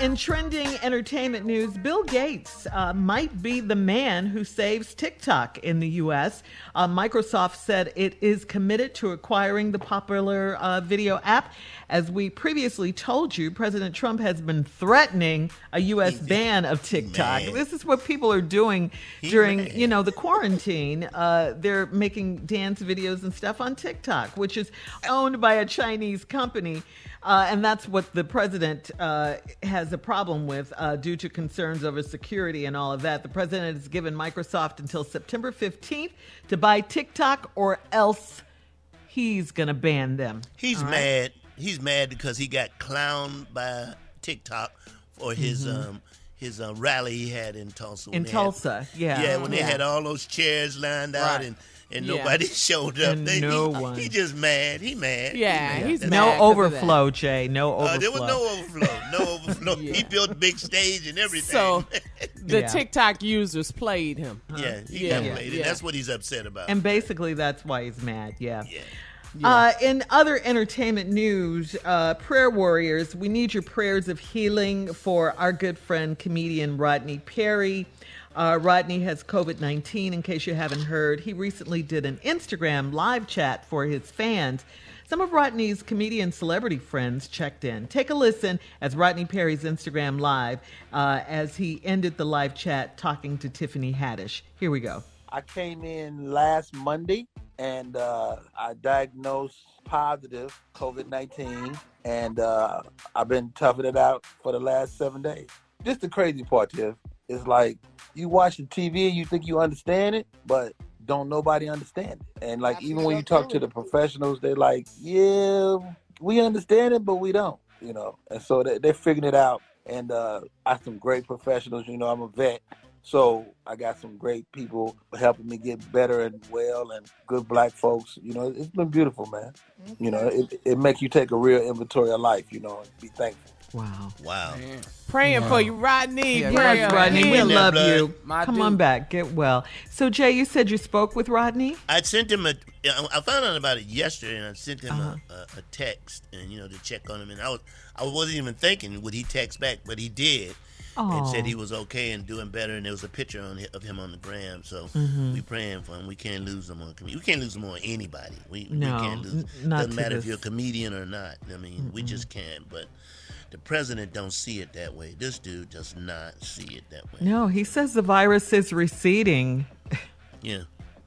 Speaker 6: In trending entertainment news, Bill Gates uh, might be the man who saves TikTok in the U.S. Uh, Microsoft said it is committed to acquiring the popular uh, video app. As we previously told you, President Trump has been threatening a U.S. ban of TikTok. This is what people are doing during,
Speaker 5: mad.
Speaker 6: you know, the quarantine. Uh, they're making dance videos and stuff on TikTok, which is owned by a Chinese company. Uh, and that's what the president uh, has a problem with uh, due to concerns over security and all of that. The president has given Microsoft until September 15th to buy TikTok or else he's going to ban them.
Speaker 5: He's
Speaker 6: right?
Speaker 5: mad. He's mad because he got clowned by TikTok for his
Speaker 6: Mhm.
Speaker 5: um his uh, rally he had in Tulsa.
Speaker 6: In
Speaker 5: they had-
Speaker 6: Tulsa, yeah.
Speaker 5: Yeah, when they had all those chairs lined out
Speaker 6: Right.
Speaker 5: and and
Speaker 6: Yeah.
Speaker 5: nobody [laughs] showed up.
Speaker 6: And
Speaker 5: They-
Speaker 6: no
Speaker 5: he,
Speaker 6: one.
Speaker 5: He just mad. He mad.
Speaker 1: Yeah,
Speaker 5: he mad.
Speaker 1: he's
Speaker 5: That's-
Speaker 6: No
Speaker 1: mad 'cause of
Speaker 6: overflow, Jay. No overflow.
Speaker 5: Uh, there was no overflow. No [laughs] overflow. He built a big stage and everything.
Speaker 1: So [laughs] the
Speaker 6: Yeah.
Speaker 1: TikTok users played him.
Speaker 5: yeah, he
Speaker 1: Yeah,
Speaker 5: got
Speaker 1: yeah,
Speaker 5: played.
Speaker 1: yeah.
Speaker 5: And that's what he's upset about.
Speaker 6: And basically, that's why he's mad. Yeah.
Speaker 5: yeah.
Speaker 6: Uh, in other entertainment news, uh, prayer warriors, we need your prayers of healing for our good friend comedian Rodney Perry. Uh, Rodney has COVID 19, in case you haven't heard. He recently did an Instagram live chat for his fans. Some of Rodney's comedian celebrity friends checked in. Take a listen as Rodney Perry's Instagram live uh, as he ended the live chat talking to Tiffany Haddish. Here we go.
Speaker 12: I came in last Monday and uh, I diagnosed positive COVID 19, and uh, I've been toughing it out for the last seven days. Just the crazy part, Tiff, is like you watch the TV and you think you understand it, but don't nobody understand it. And like even when you talk to the professionals, they're like, "Yeah, we understand it, but we don't," you know. And so they, they're figuring it out. And uh, I have some great professionals. You know, I'm a vet, so I got some great people helping me get better and well, and good black folks. You know, it's been beautiful, man. You know, it, it makes you take a real inventory of life. You know, and be thankful.
Speaker 6: Wow.
Speaker 5: Wow.
Speaker 1: Praying for you, Rodney.
Speaker 6: Yeah,
Speaker 1: Praying for
Speaker 6: Rodney, we love
Speaker 5: blood.
Speaker 6: you.
Speaker 8: My
Speaker 6: Come
Speaker 8: dude.
Speaker 6: on back. Get well. So, Jay, you said you spoke with Rodney?
Speaker 5: I sent him a. I found out about it yesterday, and I sent him
Speaker 6: Uh-huh.
Speaker 5: a, a, a text, and you know to check on him. And I was, I wasn't even thinking would he text back, but he did, and said he was okay and doing better. And there was a picture on of him on the gram. So
Speaker 6: Mhm.
Speaker 5: we praying for him. We can't lose him on. We can't lose him on anybody. We,
Speaker 6: No,
Speaker 5: we can't lose.
Speaker 6: n- not
Speaker 5: Doesn't
Speaker 6: to
Speaker 5: matter if you're a comedian or not. I mean, we just can't. But the president don't see it that way. This dude does not see it that way.
Speaker 6: No, he says the virus is receding.
Speaker 5: Yeah.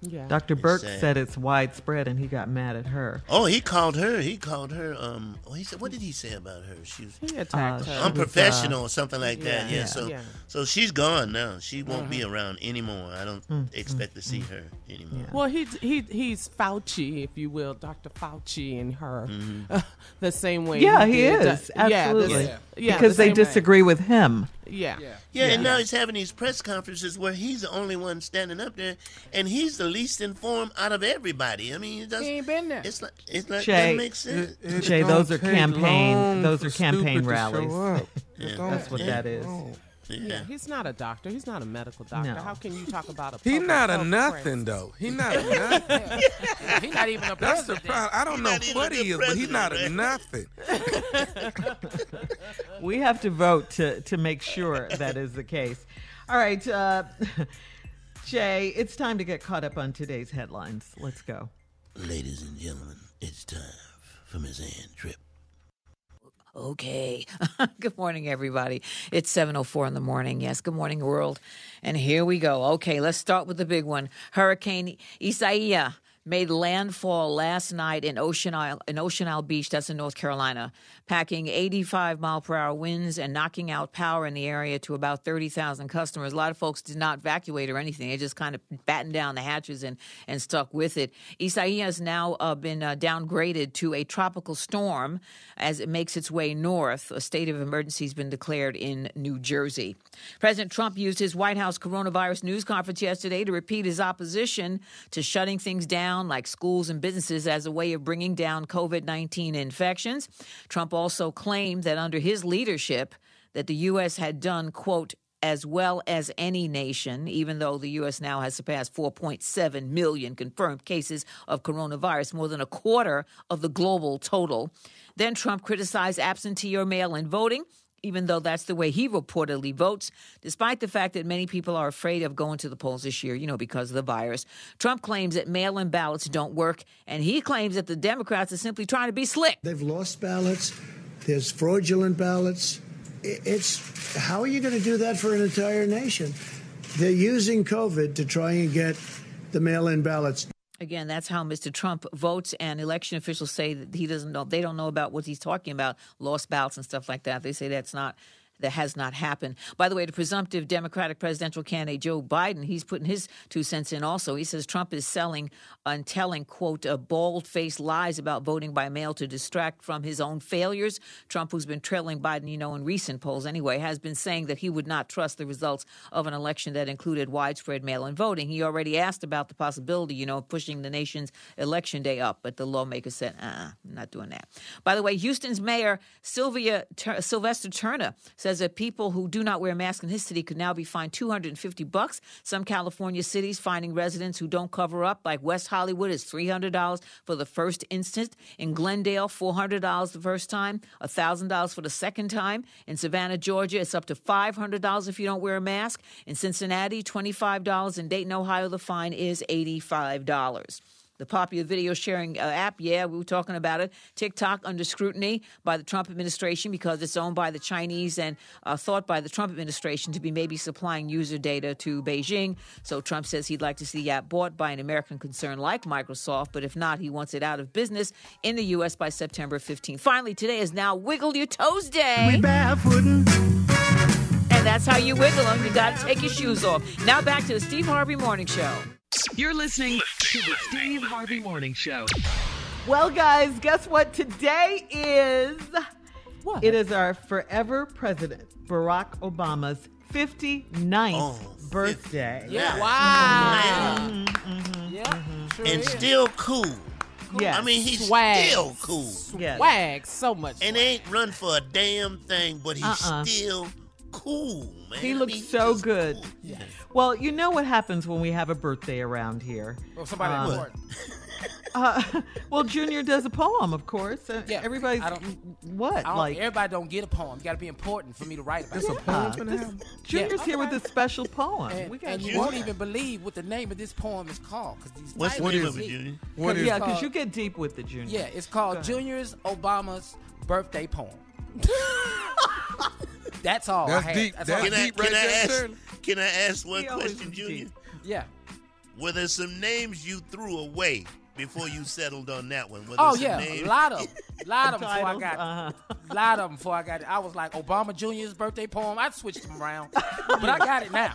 Speaker 1: Yeah.
Speaker 6: Dr. Burke
Speaker 5: sad.
Speaker 6: said it's widespread and he got mad at her.
Speaker 5: Oh, he called her. He called her. Um. Oh, he said. What did he say about her? She was.
Speaker 1: He attacked
Speaker 6: Uh,
Speaker 1: her.
Speaker 6: she was,
Speaker 5: unprofessional
Speaker 6: uh,
Speaker 5: or something like that.
Speaker 1: yeah,
Speaker 5: Yeah. So
Speaker 1: yeah.
Speaker 5: so she's gone now. She won't be
Speaker 1: Mhm.
Speaker 5: around anymore. I don't
Speaker 6: Mm,
Speaker 5: expect to see her anymore.
Speaker 1: Well, he he he's Fauci, if you will, Dr. Fauci and her,
Speaker 5: Mm-hmm. [laughs]
Speaker 1: the same way.
Speaker 6: Yeah, he
Speaker 1: did
Speaker 6: is.
Speaker 1: that- yeah, the-
Speaker 6: Absolutely.
Speaker 1: Yeah,
Speaker 6: because
Speaker 1: the
Speaker 6: they
Speaker 1: same way.
Speaker 6: disagree with him.
Speaker 1: Yeah.
Speaker 5: Yeah, yeah. and now he's having these press conferences where he's the only one standing up there, and he's the least informed out of everybody. I mean, it does.
Speaker 8: He ain't been there.
Speaker 5: It's like it's like
Speaker 6: Jay,
Speaker 5: that makes sense.
Speaker 7: It
Speaker 6: Jay,
Speaker 7: uh,
Speaker 6: those are campaign- those are campaign rallies.
Speaker 7: show up. It
Speaker 5: Yeah.
Speaker 6: That's what
Speaker 7: take
Speaker 6: that is.
Speaker 7: long.
Speaker 1: Yeah, he's not a doctor. He's not a medical doctor.
Speaker 6: No.
Speaker 1: How can you talk about a? He's [laughs]
Speaker 7: not a nothing
Speaker 1: crisis?
Speaker 7: though. He's not a nothing.
Speaker 8: He's not even a
Speaker 7: That's the problem. I don't know what he is, but he's not a nothing. [laughs]
Speaker 6: We have to vote to, to make sure that is the case. All right, uh, [laughs] Jay, it's time to get caught up on today's headlines. Let's go.
Speaker 5: Ladies and gentlemen, it's time for Miss Ann Tripp.
Speaker 13: Okay. [laughs] good morning, everybody. It's 7.04 in the morning. Yes, good morning, world. And here we go. Okay, let's start with the big one. Hurricane Isaiah made landfall last night in Ocean Isle, in Ocean Isle Beach, that's in North Carolina, packing 85 mile per hour winds and knocking out power in the area to about 30,000 customers. A lot of folks did not evacuate or anything. They just kind of battened down the hatches and, and stuck with it. Isaiah has now uh, been uh, downgraded to a tropical storm as it makes its way north. A state of emergency has been declared in New Jersey. President Trump used his White House coronavirus news conference yesterday to repeat his opposition to shutting things down like schools and businesses as a way of bringing down COVID 19 infections. Trump also claimed that under his leadership, that the U.S. had done, quote, as well as any nation, even though the U.S. now has surpassed 4.7 million confirmed cases of coronavirus, more than a quarter of the global total. Then Trump criticized absentee or mail in voting. Even though that's the way he reportedly votes, despite the fact that many people are afraid of going to the polls this year, you know, because of the virus. Trump claims that mail in ballots don't work, and he claims that the Democrats are simply trying to be slick.
Speaker 14: They've lost ballots. There's fraudulent ballots. It's how are you going to do that for an entire nation? They're using COVID to try and get the mail-in ballots.
Speaker 13: Again, that's how Mr. Trump votes, and election officials say that he doesn't know. They don't know about what he's talking about, lost ballots and stuff like that. They say that's not. That has not happened. By the way, the presumptive Democratic presidential candidate Joe Biden, he's putting his two cents in also. He says Trump is selling and telling, quote, uh, bald faced lies about voting by mail to distract from his own failures. Trump, who's been trailing Biden, you know, in recent polls anyway, has been saying that he would not trust the results of an election that included widespread mail in voting. He already asked about the possibility, you know, of pushing the nation's election day up, but the lawmaker said, uh uh, I'm not doing that. By the way, Houston's mayor, Sylvia Sylvester Turner, says that people who do not wear masks in his city could now be fined 250 bucks. Some California cities finding residents who don't cover up, like West Hollywood, is $300 for the first instance. In Glendale, $400 the first time, $1,000 for the second time. In Savannah, Georgia, it's up to $500 if you don't wear a mask. In Cincinnati, $25. In Dayton, Ohio, the fine is $85. The popular video sharing uh, app, yeah, we were talking about it. TikTok under scrutiny by the Trump administration because it's owned by the Chinese and uh, thought by the Trump administration to be maybe supplying user data to Beijing. So Trump says he'd like to see the app bought by an American concern like Microsoft, but if not, he wants it out of business in the U.S. by September 15. Finally, today is now Wiggle Your Toes Day.
Speaker 3: We.
Speaker 13: And that's how you wiggle them. You got to take your shoes off. Now back to the Steve Harvey Morning Show.
Speaker 9: You're listening to the Steve Harvey Morning Show.
Speaker 6: Well, guys, guess what? Today is it is our forever president, Barack Obama's 59th birthday.
Speaker 5: Yeah.
Speaker 1: Wow. Mm-hmm. Mm-hmm. Mm-hmm.
Speaker 5: Yeah. and still cool.
Speaker 6: Yes.
Speaker 5: I mean, he's
Speaker 1: Swag.
Speaker 5: still cool.
Speaker 6: Yes.
Speaker 1: Swag so much.
Speaker 5: And ain't run for a damn thing, but he's
Speaker 6: Uh-uh.
Speaker 5: still cool, man.
Speaker 6: He
Speaker 5: I
Speaker 6: looks
Speaker 5: mean,
Speaker 6: so
Speaker 5: just
Speaker 6: good.
Speaker 5: cool.
Speaker 6: Well, you know what happens when we have a birthday around here.
Speaker 8: Well, somebody
Speaker 6: Um,
Speaker 8: important. [laughs]
Speaker 6: Uh, well, Junior does a poem, of course. Uh,
Speaker 8: Yeah,
Speaker 6: Everybody's
Speaker 8: I don't-
Speaker 6: what
Speaker 8: I don't,
Speaker 6: like.
Speaker 8: everybody don't get a poem. You got to be important for me to write about.
Speaker 7: There's a
Speaker 8: it.
Speaker 7: poem
Speaker 6: Yeah,
Speaker 7: gonna
Speaker 6: this- Junior's
Speaker 8: Yeah.
Speaker 6: here with a special poem.
Speaker 8: And,
Speaker 6: we got
Speaker 8: and you
Speaker 5: Junior.
Speaker 8: won't even believe what the name of this poem is called. Cause these
Speaker 5: What's the name of it,
Speaker 8: deep.
Speaker 5: Junior?
Speaker 7: What is
Speaker 6: yeah, because you get deep with the Junior.
Speaker 8: Yeah, it's called. Junior's Obama's birthday poem. [laughs] That's all
Speaker 7: That's
Speaker 8: I had.
Speaker 7: deep.
Speaker 8: That's
Speaker 7: That's
Speaker 8: all
Speaker 5: Can I,
Speaker 7: deep
Speaker 5: can,
Speaker 7: right
Speaker 5: I ask, can I ask one
Speaker 6: He always
Speaker 5: question,
Speaker 6: is
Speaker 5: Junior?
Speaker 6: deep.
Speaker 8: Yeah.
Speaker 5: Were there some names you threw away before you settled on that one? Were there
Speaker 8: Oh
Speaker 5: some
Speaker 8: yeah,
Speaker 5: names?
Speaker 8: a lot of them. A [laughs] lot of them before I
Speaker 6: Titles,
Speaker 8: got.
Speaker 6: uh-huh.
Speaker 8: A lot of them before I got it. I was like Obama Jr.'s birthday poem. I switched them around, but I got it now.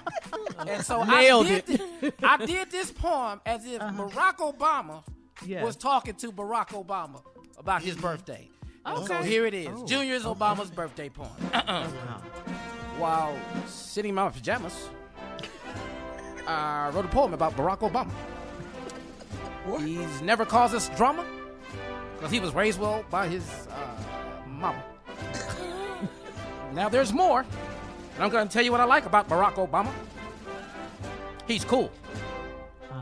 Speaker 8: And so
Speaker 1: Nailed
Speaker 8: I did.
Speaker 1: it.
Speaker 8: I did this poem as if Barack Obama
Speaker 6: Yes.
Speaker 8: was talking to Barack Obama about his birthday. And So here it is.
Speaker 6: Oh.
Speaker 8: Junior's Obama's birthday poem. While sitting in my pajamas, I wrote a poem about Barack Obama. He's never caused us drama because he was raised well by his uh, mama. now there's more, and I'm going to tell you what I like about Barack Obama. He's cool.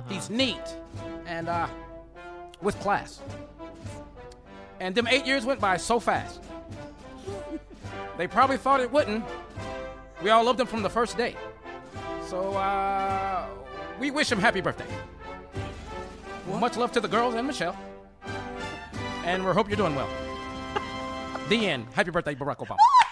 Speaker 8: He's neat and uh, with class. And them eight years went by so fast. They probably thought it wouldn't. We all loved him from the first day. So uh, we wish him happy birthday. Much love to the girls and Michelle. And we hope you're doing well. the end. Happy birthday, Barack Obama. [laughs]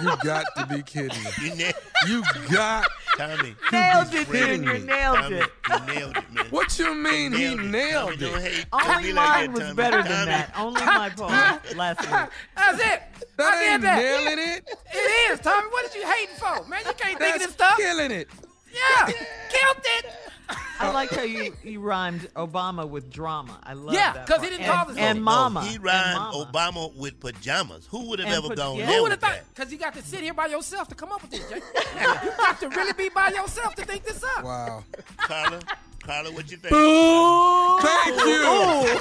Speaker 7: You got to be kidding me.
Speaker 5: You, na-
Speaker 7: You got.
Speaker 5: Tommy.
Speaker 6: Nailed
Speaker 7: be
Speaker 6: it,
Speaker 7: kidding
Speaker 6: Junior.
Speaker 7: me.
Speaker 6: Nailed
Speaker 5: Tommy,
Speaker 6: it.
Speaker 5: you nailed it, man.
Speaker 7: What you mean he nailed
Speaker 5: Tommy, don't
Speaker 7: it?
Speaker 5: hate- don't
Speaker 6: Only
Speaker 5: be like
Speaker 6: mine
Speaker 5: that,
Speaker 6: was
Speaker 5: Tommy.
Speaker 6: better than that. Only my poem last week.
Speaker 8: That's it.
Speaker 7: That
Speaker 8: I did
Speaker 7: ain't
Speaker 8: that.
Speaker 7: nailing it.
Speaker 8: It is, Tommy. What are you hating for? Man, you can't think of
Speaker 7: That's
Speaker 8: this stuff.
Speaker 7: killing it.
Speaker 8: Yeah. Killed it.
Speaker 6: I like how you, you rhymed Obama with drama. I love that.
Speaker 8: Yeah,
Speaker 6: that.
Speaker 8: 'cause he didn't call
Speaker 6: and,
Speaker 8: us
Speaker 6: and
Speaker 8: no,
Speaker 6: mama.
Speaker 5: No, he rhymed
Speaker 6: mama.
Speaker 5: Obama with pajamas. Who would have
Speaker 6: And
Speaker 5: ever
Speaker 6: put-
Speaker 5: gone
Speaker 6: yeah.
Speaker 5: there
Speaker 8: Who would have thought? Because you got to sit here by yourself to come up with this, Jay. you got to really be by yourself to think this up.
Speaker 7: Wow.
Speaker 5: Carla, Carla, what you think?
Speaker 7: Thank you.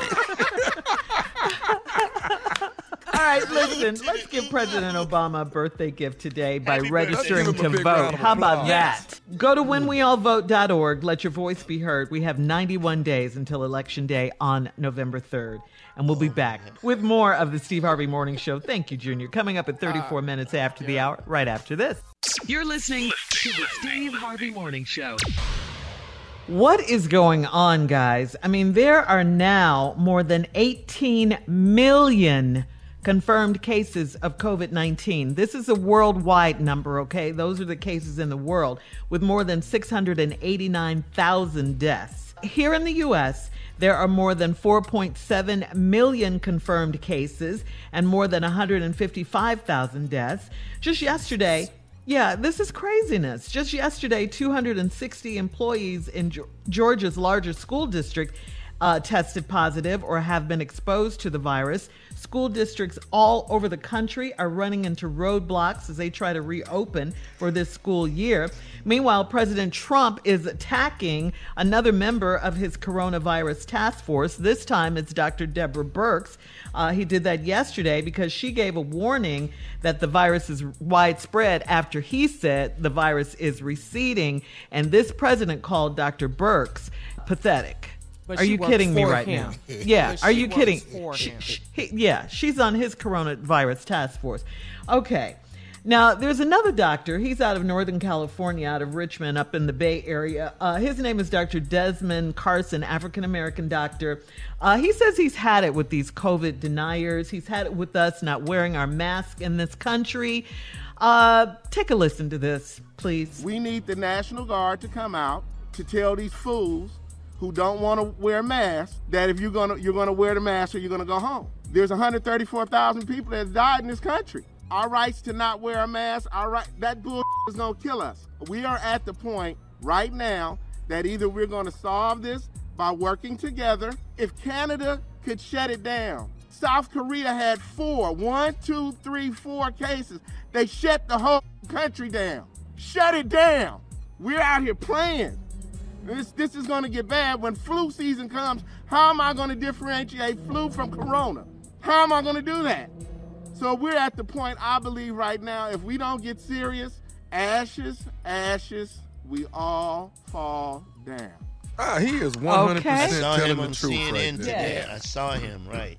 Speaker 7: [laughs]
Speaker 6: All right, [laughs] listen, let's give President Obama a birthday gift today by
Speaker 5: Happy
Speaker 6: registering
Speaker 7: birthday. Give him
Speaker 6: to
Speaker 7: a big round
Speaker 6: vote. How about that? Go to whenweallvote.org. Let your voice be heard. We have 91 days until Election Day on November 3rd. And we'll be oh, back with more of the Steve Harvey Morning Show. Thank you, Junior. Coming up at ah, 34 minutes after the hour, right after this.
Speaker 9: You're listening to the Steve Harvey Morning Show.
Speaker 6: What is going on, guys? I mean, there are now more than 18 million confirmed cases of COVID 19. This is a worldwide number, okay? Those are the cases in the world, with more than 689,000 deaths. Here in the U.S., there are more than 4.7 million confirmed cases and more than 155,000 deaths. Just yesterday, yeah, this is craziness. Just yesterday, 260 employees in Georgia's largest school district uh, tested positive or have been exposed to the virus. School districts all over the country are running into roadblocks as they try to reopen for this school year. Meanwhile, President Trump is attacking another member of his coronavirus task force. This time it's Dr. Deborah Birx. Uh, he did that yesterday because she gave a warning that the virus is widespread after he said the virus is receding. And this president called Dr. Birx pathetic.
Speaker 8: But
Speaker 6: are you kidding me right
Speaker 8: him.
Speaker 6: now? Yeah,
Speaker 8: But
Speaker 6: are you kidding?
Speaker 8: for
Speaker 6: She-
Speaker 8: him.
Speaker 6: she- yeah, she's on his coronavirus task force. Okay. Now, there's another doctor. He's out of Northern California, out of Richmond, up in the Bay Area. Uh, his name is Dr. Desmond Carson, African American doctor. Uh, he says he's had it with these COVID deniers. He's had it with us not wearing our mask in this country. Uh, take a listen to this, please.
Speaker 15: We need the National Guard to come out to tell these fools who don't want to wear a mask that if you're gonna you're gonna wear the mask or you're gonna go home. There's 134,000 people that died in this country. Our rights to not wear a mask, our right that bull [laughs] is gonna kill us. We are at the point right now that either we're gonna solve this by working together. If Canada could shut it down, South Korea had four, one, two, three, four cases. They shut the whole country down. Shut it down. We're out here playing. This, this is going to get bad when flu season comes. How am I going to differentiate flu from corona? How am I going to do that? So we're at the point, I believe, right now, if we don't get serious, ashes, ashes, we all fall down.
Speaker 7: Ah, he is 100%
Speaker 5: I saw
Speaker 7: telling
Speaker 5: him
Speaker 7: the
Speaker 5: on
Speaker 7: truth
Speaker 5: CNN
Speaker 7: right
Speaker 5: today.
Speaker 7: there.
Speaker 5: I saw him, right.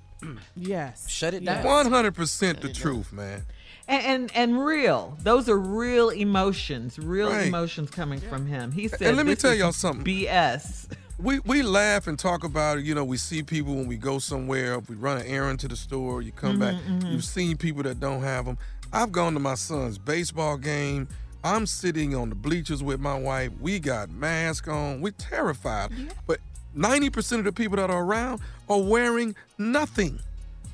Speaker 1: Yes.
Speaker 8: Shut it down.
Speaker 7: 100% the truth, man.
Speaker 6: And, and and real. Those are real emotions, real
Speaker 7: Right.
Speaker 6: emotions coming from him. He said,
Speaker 7: and let me tell y'all something.
Speaker 6: BS.
Speaker 7: We we laugh and talk about it. You know, we see people when we go somewhere. If we run an errand to the store, you come back.
Speaker 6: Mhm, mhm.
Speaker 7: You've seen people that don't have them. I've gone to my son's baseball game. I'm sitting on the bleachers with my wife. We got masks on. We're terrified. But 90% of the people that are around are wearing nothing.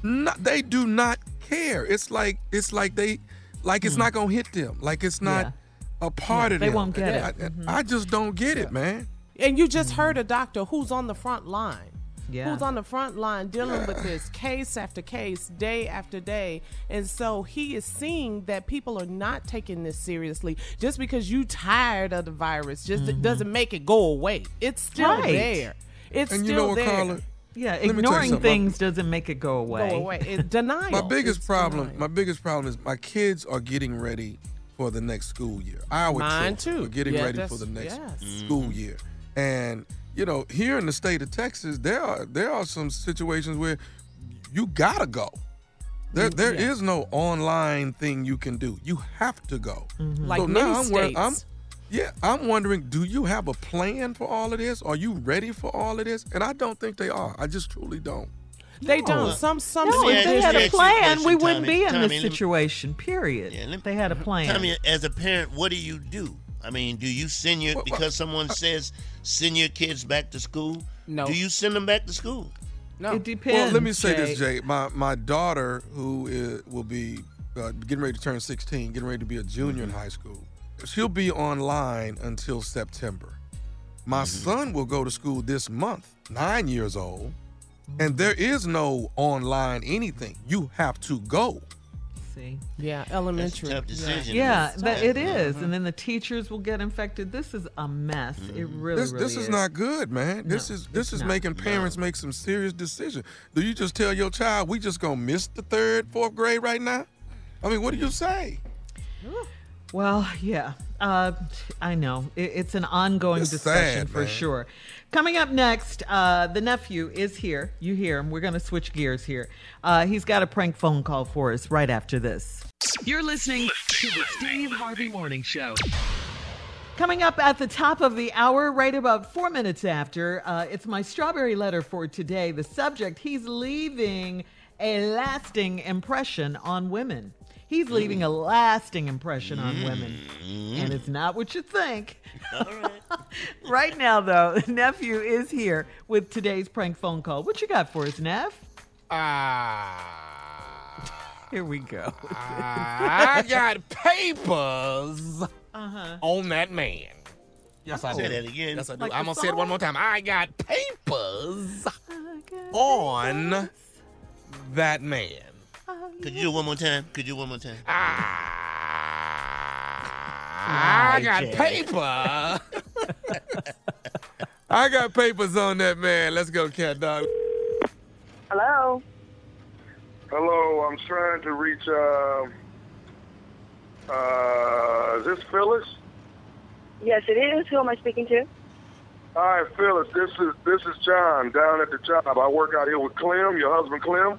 Speaker 7: No, they do not care. It's like it's like they like it's not gonna hit them. Like it's not
Speaker 1: Yeah.
Speaker 7: a part
Speaker 1: Yeah,
Speaker 7: of
Speaker 1: they
Speaker 7: them.
Speaker 1: won't get it.
Speaker 7: I,
Speaker 1: Mhm.
Speaker 7: I just don't get it, man.
Speaker 1: And you just heard a doctor who's on the front line.
Speaker 6: Yeah.
Speaker 1: Who's on the front line dealing with this [clears throat] case after case, day after day. And so he is seeing that people are not taking this seriously. Just because you tired of the virus just
Speaker 7: Mm-hmm.
Speaker 1: doesn't make it go away. It's still
Speaker 6: Right.
Speaker 1: there. It's
Speaker 7: And you
Speaker 1: still
Speaker 7: know what,
Speaker 1: there.
Speaker 7: Carla?
Speaker 6: Yeah,
Speaker 7: Let me tell you
Speaker 6: ignoring
Speaker 7: something.
Speaker 6: things doesn't make it go away.
Speaker 1: Go away. It's [laughs] denial.
Speaker 7: My biggest
Speaker 1: It's
Speaker 7: problem,
Speaker 1: denial.
Speaker 7: my biggest problem is my kids are getting ready for the next school year. Our
Speaker 1: Mine
Speaker 7: children
Speaker 1: too.
Speaker 7: are getting
Speaker 1: Yeah,
Speaker 7: ready for the next
Speaker 1: yes.
Speaker 7: school year. And you know, here in the state of Texas, there are there are some situations where you gotta go. There, there
Speaker 1: yeah.
Speaker 7: is no online thing you can do. You have to go.
Speaker 1: Mm-hmm. Like
Speaker 7: so
Speaker 1: many
Speaker 7: now I'm, wor-
Speaker 1: states.
Speaker 7: I'm yeah, I'm wondering, do you have a plan for all of this? Are you ready for all of this? And I don't think they are. I just truly don't.
Speaker 1: They don't. Some some
Speaker 6: No,
Speaker 5: Let me
Speaker 6: if
Speaker 5: ask-
Speaker 6: they
Speaker 5: let
Speaker 6: had
Speaker 5: me
Speaker 6: a
Speaker 5: ask you a
Speaker 6: plan,
Speaker 5: question,
Speaker 6: we wouldn't
Speaker 5: Tommy.
Speaker 6: be in
Speaker 5: Tommy,
Speaker 6: this
Speaker 5: me-
Speaker 6: situation. Period.
Speaker 5: Yeah, let
Speaker 6: they had a plan.
Speaker 5: Tommy, as a parent, what do you do? I mean, do you send your because someone says send your kids back to school?
Speaker 8: No.
Speaker 5: Do you send them back to school?
Speaker 8: No.
Speaker 6: It depends.
Speaker 7: Well, let me say this,
Speaker 6: Jay.
Speaker 7: Jay. My my daughter, who is, will be uh, getting ready to turn 16, getting ready to be a junior in high school, she'll be online until September. My mm-hmm. son will go to school this month, nine years old, and there is no online anything. You have to go.
Speaker 6: See.
Speaker 1: Yeah, elementary.
Speaker 5: tough decision.
Speaker 6: Yeah,
Speaker 5: It's
Speaker 6: that
Speaker 5: tough.
Speaker 6: it is. Mm-hmm. and then the teachers will get infected. This is a mess. It mm-hmm. really,
Speaker 7: this
Speaker 6: really
Speaker 7: this is, not good, man. This is this is
Speaker 6: not.
Speaker 7: making parents make some serious decisions. Do you just tell your child we just gonna miss the third, fourth grade right now? I mean, what do you say?
Speaker 6: Well, yeah, uh, I know it, it's an ongoing
Speaker 7: It's
Speaker 6: discussion
Speaker 7: sad,
Speaker 6: for
Speaker 7: man.
Speaker 6: sure. Coming up next, uh, the nephew is here. You hear him. We're going to switch gears here. Uh, he's got a prank phone call for us right after this.
Speaker 9: You're listening to the Steve Harvey Morning Show.
Speaker 6: Coming up at the top of the hour, right about four minutes after, uh, it's my strawberry letter for today. The subject, he's leaving a lasting impression on women. He's leaving a lasting impression on women. And it's not what you think. [laughs] right now, though, [laughs] nephew is here with today's prank phone call. What you got for us, Neff? Ah. Here we go.
Speaker 8: I [laughs] got papers
Speaker 6: Uh-huh.
Speaker 8: on that man. Yes, I
Speaker 5: Say
Speaker 8: do.
Speaker 5: that again.
Speaker 8: Yes, I do.
Speaker 6: Like
Speaker 8: I'm gonna say it one more time. I got papers on that man.
Speaker 5: Could you do one more time? Could you do one more time?
Speaker 8: Ah, I got paper. [laughs]
Speaker 7: I got papers on that man. Let's go, cat dog.
Speaker 10: Hello. Hello, I'm trying to reach. Uh, uh, is this Phyllis?
Speaker 16: Yes, it is. Who am I speaking to?
Speaker 10: Hi, Phyllis. This is this is John down at the job. I work out here with Clem, your husband Clem.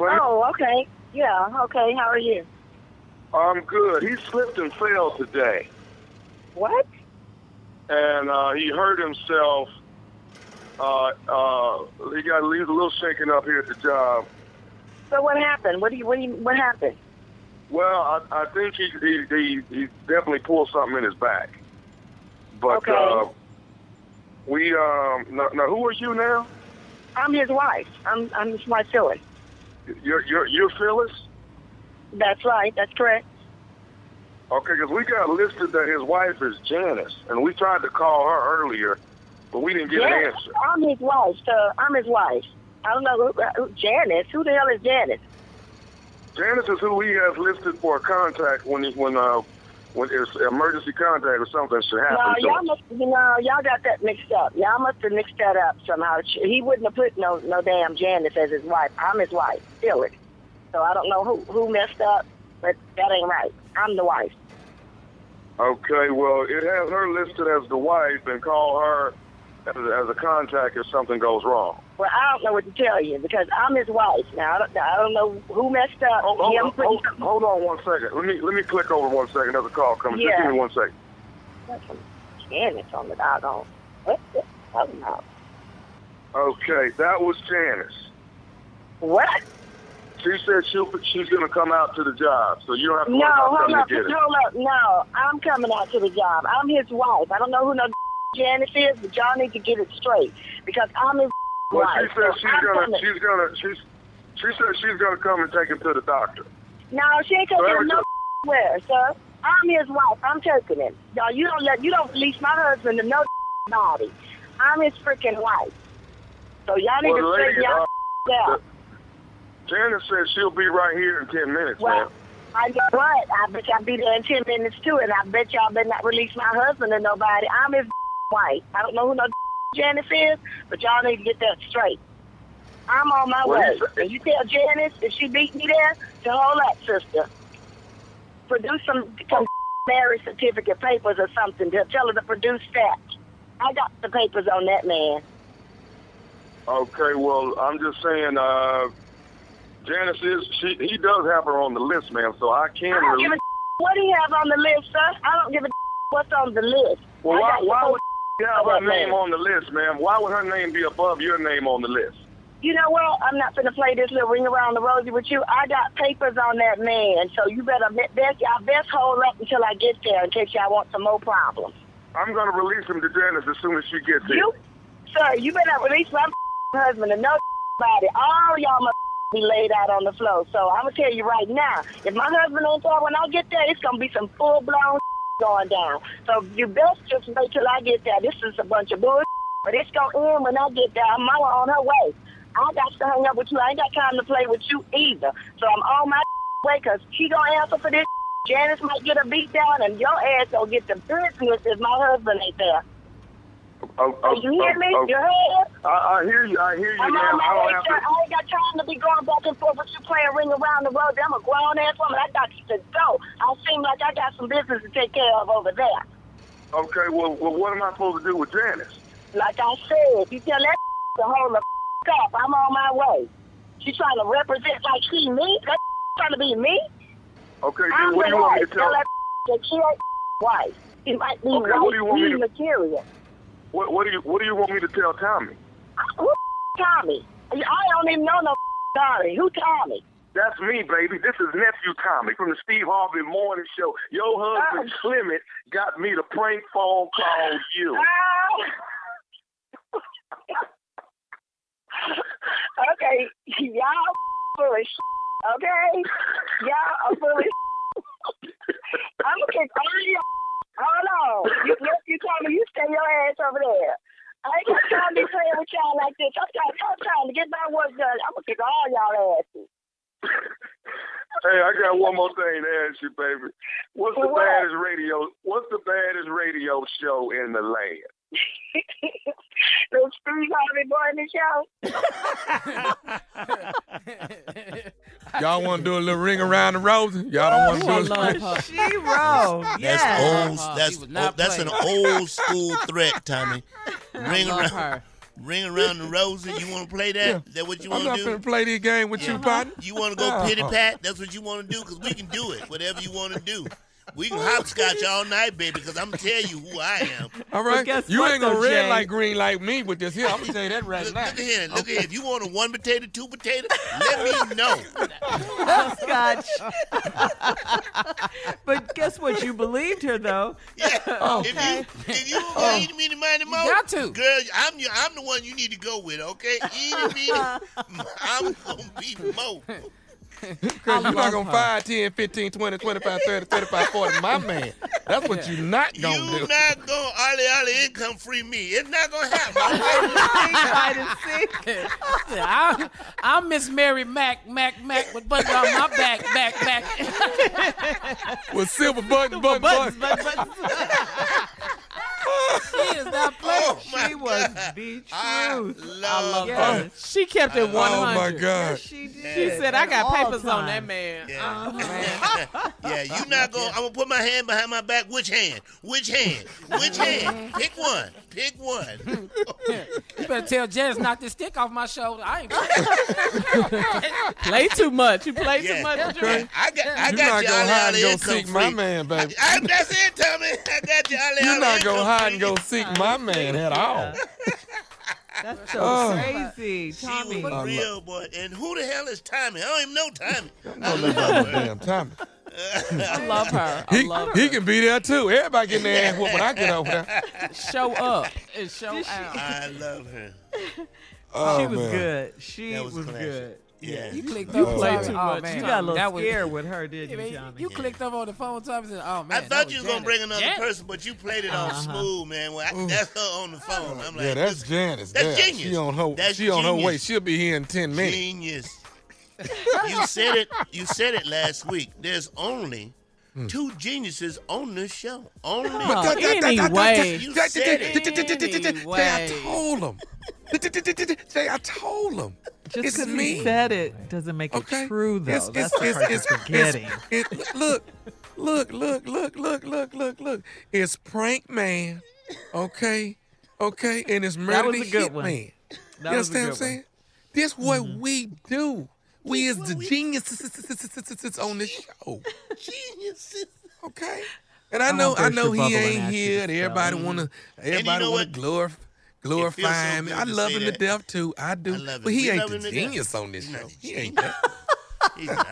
Speaker 16: Oh, okay. Yeah, okay. How are you?
Speaker 10: I'm good. He slipped and fell today,
Speaker 16: What?
Speaker 10: and uh, he hurt himself. Uh, uh, he got a little shaken up here at the job.
Speaker 16: So what happened? What do you? What do you? What happened?
Speaker 10: Well, I, I think he, he he he definitely pulled something in his back. But
Speaker 16: Okay.
Speaker 10: uh, we um now, now who are you now?
Speaker 16: I'm his wife. I'm I'm his wife, Phyllis.
Speaker 10: You're you're you're Phyllis.
Speaker 16: That's right. That's correct.
Speaker 10: Okay, because we got listed that his wife is Janice, and we tried to call her earlier, but we didn't get an
Speaker 16: Janice.
Speaker 10: answer.
Speaker 16: I'm his wife. I'm his wife. I don't know who, who Janice. Who the hell is Janice?
Speaker 10: Janice is who he has listed for contact when he, when uh when it's emergency contact or something should happen.
Speaker 16: No, y'all must, you know, y'all got that mixed up. Y'all must have mixed that up somehow. He wouldn't have put no no damn Janice as his wife. I'm his wife, Phyllis. So I don't know who who messed up, but that ain't right. I'm the wife.
Speaker 10: Okay, well, it has her listed as the wife, and call her as a, as a contact if something goes wrong.
Speaker 16: Well, I don't know what to tell you because I'm his wife. Now I don't, I don't know who messed up.
Speaker 10: Hold, hold,
Speaker 16: Him
Speaker 10: hold,
Speaker 16: putting
Speaker 10: hold, hold on one second. Let me let me click over one second. There's a call coming. Just give me one second.
Speaker 16: some Janice on the doggone. What the hell about?
Speaker 10: Okay, that was Janice.
Speaker 16: What?
Speaker 10: She said she'll, she's going to come out to the job, so you don't have to
Speaker 16: No,
Speaker 10: worry about coming
Speaker 16: up,
Speaker 10: to get it.
Speaker 16: hold up. No, I'm coming out to the job. I'm his wife. I don't know who no Janice is, but y'all need to get it straight because I'm his [laughs]
Speaker 10: Well,
Speaker 16: wife.
Speaker 10: she said
Speaker 16: so
Speaker 10: she's
Speaker 16: I'm
Speaker 10: gonna,
Speaker 16: coming.
Speaker 10: she's gonna, she's, she said she's gonna come and take him to the doctor.
Speaker 16: No, she ain't taking him no [laughs] where, sir. I'm his wife. I'm taking him. Y'all, you don't let you don't release my husband to no [laughs] body. I'm his freaking wife. So y'all need
Speaker 10: Well,
Speaker 16: to straighten y'all
Speaker 10: uh,
Speaker 16: out.
Speaker 10: Janice said she'll be right here in ten minutes,
Speaker 16: Well,
Speaker 10: man.
Speaker 16: I know what? I bet y'all be there in ten minutes too, and I bet y'all better not release my husband to nobody. I'm his wife. I don't know who no [laughs] Janice is, but y'all need to get that straight. I'm on my
Speaker 10: Well,
Speaker 16: way. And you tell Janice if she beat me there, to hold up, sister. Produce some, some [laughs] marriage certificate papers or something. To tell her to produce that. I got the papers on that man.
Speaker 10: Okay, well, I'm just saying, uh, Janice is she he does have her on the list, ma'am, so I can
Speaker 16: I don't
Speaker 10: release.
Speaker 16: give a [laughs] what do you have on the list, sir? I don't give a what's on the list.
Speaker 10: Well,
Speaker 16: I
Speaker 10: why, why would have her name on the list, ma'am? Why would her name be above your name on the list?
Speaker 16: You know what? I'm not gonna play this little ring around the rosy with you. I got papers on that man, so you better best y'all best hold up until I get there in case y'all want some more problems.
Speaker 10: I'm gonna release him to Janice as soon as she gets here.
Speaker 16: You, sir, you better release my [laughs] husband and nobody. [laughs] All y'all must [laughs] be laid out on the floor. So I'm gonna tell you right now, if my husband ain't there when I get there, it's gonna be some full blown going down. So you best just wait till I get there. This is a bunch of bullshit, but it's gonna end when I get there. Mama on her way. I got to hang up with you. I ain't got time to play with you either. So I'm on my [laughs] way because she gonna answer for this. [laughs] Janice might get a beat down, and your ass gonna get the business if my husband ain't there.
Speaker 10: Oh, oh,
Speaker 16: you hear
Speaker 10: oh,
Speaker 16: me?
Speaker 10: oh.
Speaker 16: You heard?
Speaker 10: I, I hear you. I hear you,
Speaker 16: I'm on
Speaker 10: I don't have to.
Speaker 16: I ain't got time to be going back and forth with you playing ring around the road. I'm a grown ass woman. I got to go. I seem like I got some business to take care of over there.
Speaker 10: Okay, well, well, what am I supposed to do with Janice?
Speaker 16: Like I said, you tell that [laughs] to hold the [laughs] up. I'm on my way. She trying to represent like she me. That [laughs] trying to be me.
Speaker 10: Okay,
Speaker 16: I'm
Speaker 10: what do you want me to tell?
Speaker 16: that that she ain't wife. She might be
Speaker 10: Okay,
Speaker 16: wife
Speaker 10: what do you want me to-
Speaker 16: material.
Speaker 10: What, what do you What do you want me to tell Tommy?
Speaker 16: Who Tommy? I don't even know no Tommy. Who Tommy?
Speaker 10: That's me, baby. This is nephew Tommy from the Steve Harvey Morning Show. Your husband oh. Clement got me to prank phone call you.
Speaker 16: okay, y'all of okay? Y'all are of I'm gonna kick all y'all. Hold on. You, you, you told me you stay your ass over there. I ain't got time to be playing with y'all like this. I'm trying, I'm trying to get my work done. I'm gonna kick all y'all asses.
Speaker 10: Hey, I got one more thing to ask you, baby. What's the
Speaker 16: What?
Speaker 10: baddest radio? What's the baddest radio show in the land? [laughs]
Speaker 16: the Steve Harvey Morning Show. [laughs]
Speaker 7: Y'all want to do a little ring around the rosy? Y'all don't want to do a [laughs]
Speaker 6: She wrote.
Speaker 5: That's
Speaker 6: Yes.
Speaker 5: old. That's old, that's an old school threat, Tommy. [laughs] Ring
Speaker 8: love
Speaker 5: around.
Speaker 8: her.
Speaker 5: Ring around the roses. You want to play that?
Speaker 7: Yeah.
Speaker 5: Is that what you want to do?
Speaker 7: I'm
Speaker 5: want
Speaker 7: not
Speaker 5: to
Speaker 7: play this game with you, partner.
Speaker 5: You want to go
Speaker 7: Uh-huh.
Speaker 5: pity pat? That's what you want to do? Because we can do it. Whatever you want to do. We can hopscotch all night, baby, because I'm going to tell you who I am. [laughs]
Speaker 7: All right.
Speaker 6: guess
Speaker 7: you
Speaker 6: what,
Speaker 7: ain't gonna red
Speaker 6: Jay?
Speaker 7: like green like me with this here. I'm gonna tell you that right
Speaker 5: Look,
Speaker 7: now.
Speaker 5: look at here. Look at here. If you want a one potato, two potato, let me know.
Speaker 6: Scotch. [laughs] but guess what? You believed her though.
Speaker 7: Oh.
Speaker 5: If you if you oh. want to eat me the money mo,
Speaker 8: got to.
Speaker 5: girl, I'm your, I'm the one you need to go with. Okay, eat me, I'm gonna be mo. [laughs]
Speaker 7: Because you're not
Speaker 6: love
Speaker 7: gonna
Speaker 6: her.
Speaker 7: 5, 10, 15, 20, 25, 30, 35, 40, my [laughs] man. That's what you not gonna
Speaker 5: You
Speaker 7: do.
Speaker 5: not gonna ollie ollie income free me. It's not gonna happen.
Speaker 6: Hide and seek.
Speaker 8: I'm, I'm [laughs] Miss Mary Mac, Mac, Mac with buttons on my back, back, back.
Speaker 7: With silver button, button,
Speaker 6: Buttons,
Speaker 7: button.
Speaker 6: buttons, buttons.
Speaker 8: She is not playing.
Speaker 5: Oh my
Speaker 6: She was
Speaker 5: God.
Speaker 6: the
Speaker 5: I
Speaker 6: truth.
Speaker 5: love
Speaker 6: Yes.
Speaker 5: her.
Speaker 1: She kept it 100.
Speaker 7: Oh my God.
Speaker 6: She did.
Speaker 1: She said, I got
Speaker 6: At all
Speaker 1: papers on that man.
Speaker 5: Yeah. Uh-huh. [laughs] yeah, [laughs] you not gonna. I'm gonna put my hand behind my back. Which hand? Which hand? Which [laughs] hand? Pick one. Pick one.
Speaker 8: You better tell Janice knock this stick off my shoulder. I ain't
Speaker 1: Play too much. You play
Speaker 5: Yeah.
Speaker 1: too much.
Speaker 5: Yeah,
Speaker 1: Junior.
Speaker 5: I got. I
Speaker 7: You're
Speaker 5: got
Speaker 7: not
Speaker 5: you
Speaker 7: gonna hide and go seek
Speaker 5: free.
Speaker 7: my man, baby.
Speaker 5: I, I, that's it, Tommy. I got you ollie
Speaker 7: You're not gonna hide and go seek my man at all.
Speaker 6: That's so
Speaker 7: Oh.
Speaker 6: crazy,
Speaker 5: She was real, boy. And who the hell is Tommy? I don't even know Tommy.
Speaker 7: No, no, no, no, damn Tommy. [laughs]
Speaker 1: I love her. I
Speaker 7: He,
Speaker 1: love her.
Speaker 7: he can be there too. Everybody getting their ass whooped when I get over there.
Speaker 1: show up and show out.
Speaker 5: I love her.
Speaker 7: Oh,
Speaker 6: she was
Speaker 7: man.
Speaker 6: good. She
Speaker 5: That
Speaker 6: was,
Speaker 5: was
Speaker 6: good.
Speaker 5: Yeah.
Speaker 8: You clicked
Speaker 6: You
Speaker 8: over.
Speaker 6: played
Speaker 8: Tommy.
Speaker 6: too
Speaker 8: Oh,
Speaker 6: much.
Speaker 8: man.
Speaker 6: you got a little
Speaker 8: That
Speaker 6: little
Speaker 8: was-
Speaker 6: scared with her, didn't
Speaker 8: Yeah,
Speaker 6: you,
Speaker 8: man, You clicked up on the phone, Tommy. and Said, "Oh man,
Speaker 5: I thought you was gonna bring another
Speaker 8: Janet.
Speaker 5: person, but you played it all
Speaker 6: Uh-huh.
Speaker 5: smooth, man. Well, I, that's her on the phone. I'm like,
Speaker 7: Yeah, that's Janice.
Speaker 5: That's
Speaker 7: there.
Speaker 5: genius.
Speaker 7: She on her.
Speaker 5: That's
Speaker 7: she on her way. She'll be here in ten minutes.
Speaker 5: Genius. you said it. You said it last week. There's only two geniuses on this show. Only.
Speaker 7: Hmm. But that- that- that- that-
Speaker 1: anyway.
Speaker 5: You said it.
Speaker 7: Jay, I told them. Jay, I told them.
Speaker 6: Just
Speaker 7: It's
Speaker 6: because
Speaker 7: me.
Speaker 6: he said it doesn't make
Speaker 7: Okay.
Speaker 6: it true, though.
Speaker 7: It's,
Speaker 6: That's
Speaker 7: it's,
Speaker 6: the
Speaker 7: it's, it's,
Speaker 6: forgetting.
Speaker 7: it's- it- look, look, look, look, look, look, look, look, look. It's Prank Man, okay, okay, and it's Murder
Speaker 6: That was
Speaker 7: the
Speaker 6: a good one.
Speaker 7: Hitman.
Speaker 6: That
Speaker 7: you understand what I'm
Speaker 6: one.
Speaker 7: saying? This what we do. Where's the geniuses on this show? [laughs]
Speaker 5: Geniuses.
Speaker 7: Okay. And I know, I know he ain't here. And everybody wanna, everybody wanna glorify, glorify
Speaker 5: him.
Speaker 7: I love him to death too. I do. But he ain't the genius on this show. He ain't [laughs] that.
Speaker 5: He's not.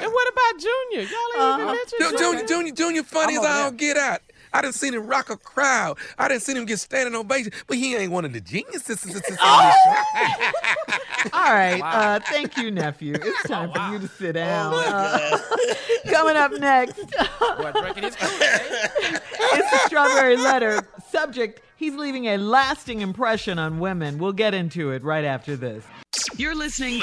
Speaker 1: And what about Junior? Y'all ain't even mentioned
Speaker 7: Junior.
Speaker 1: Junior,
Speaker 7: Junior, funny as
Speaker 8: I'll
Speaker 7: get out. I done seen him rock a crowd. I done seen him get standing ovation, but he ain't one of the geniuses on this show. [laughs]
Speaker 6: All right. Uh, thank you, nephew. [laughs] It's time for you to sit down.
Speaker 5: Oh,
Speaker 6: Uh, [laughs] coming up next,
Speaker 8: Boy, drinking his Kool-Aid.
Speaker 6: it's the strawberry letter. Subject: He's leaving a lasting impression on women. We'll get into it right after this.
Speaker 9: You're listening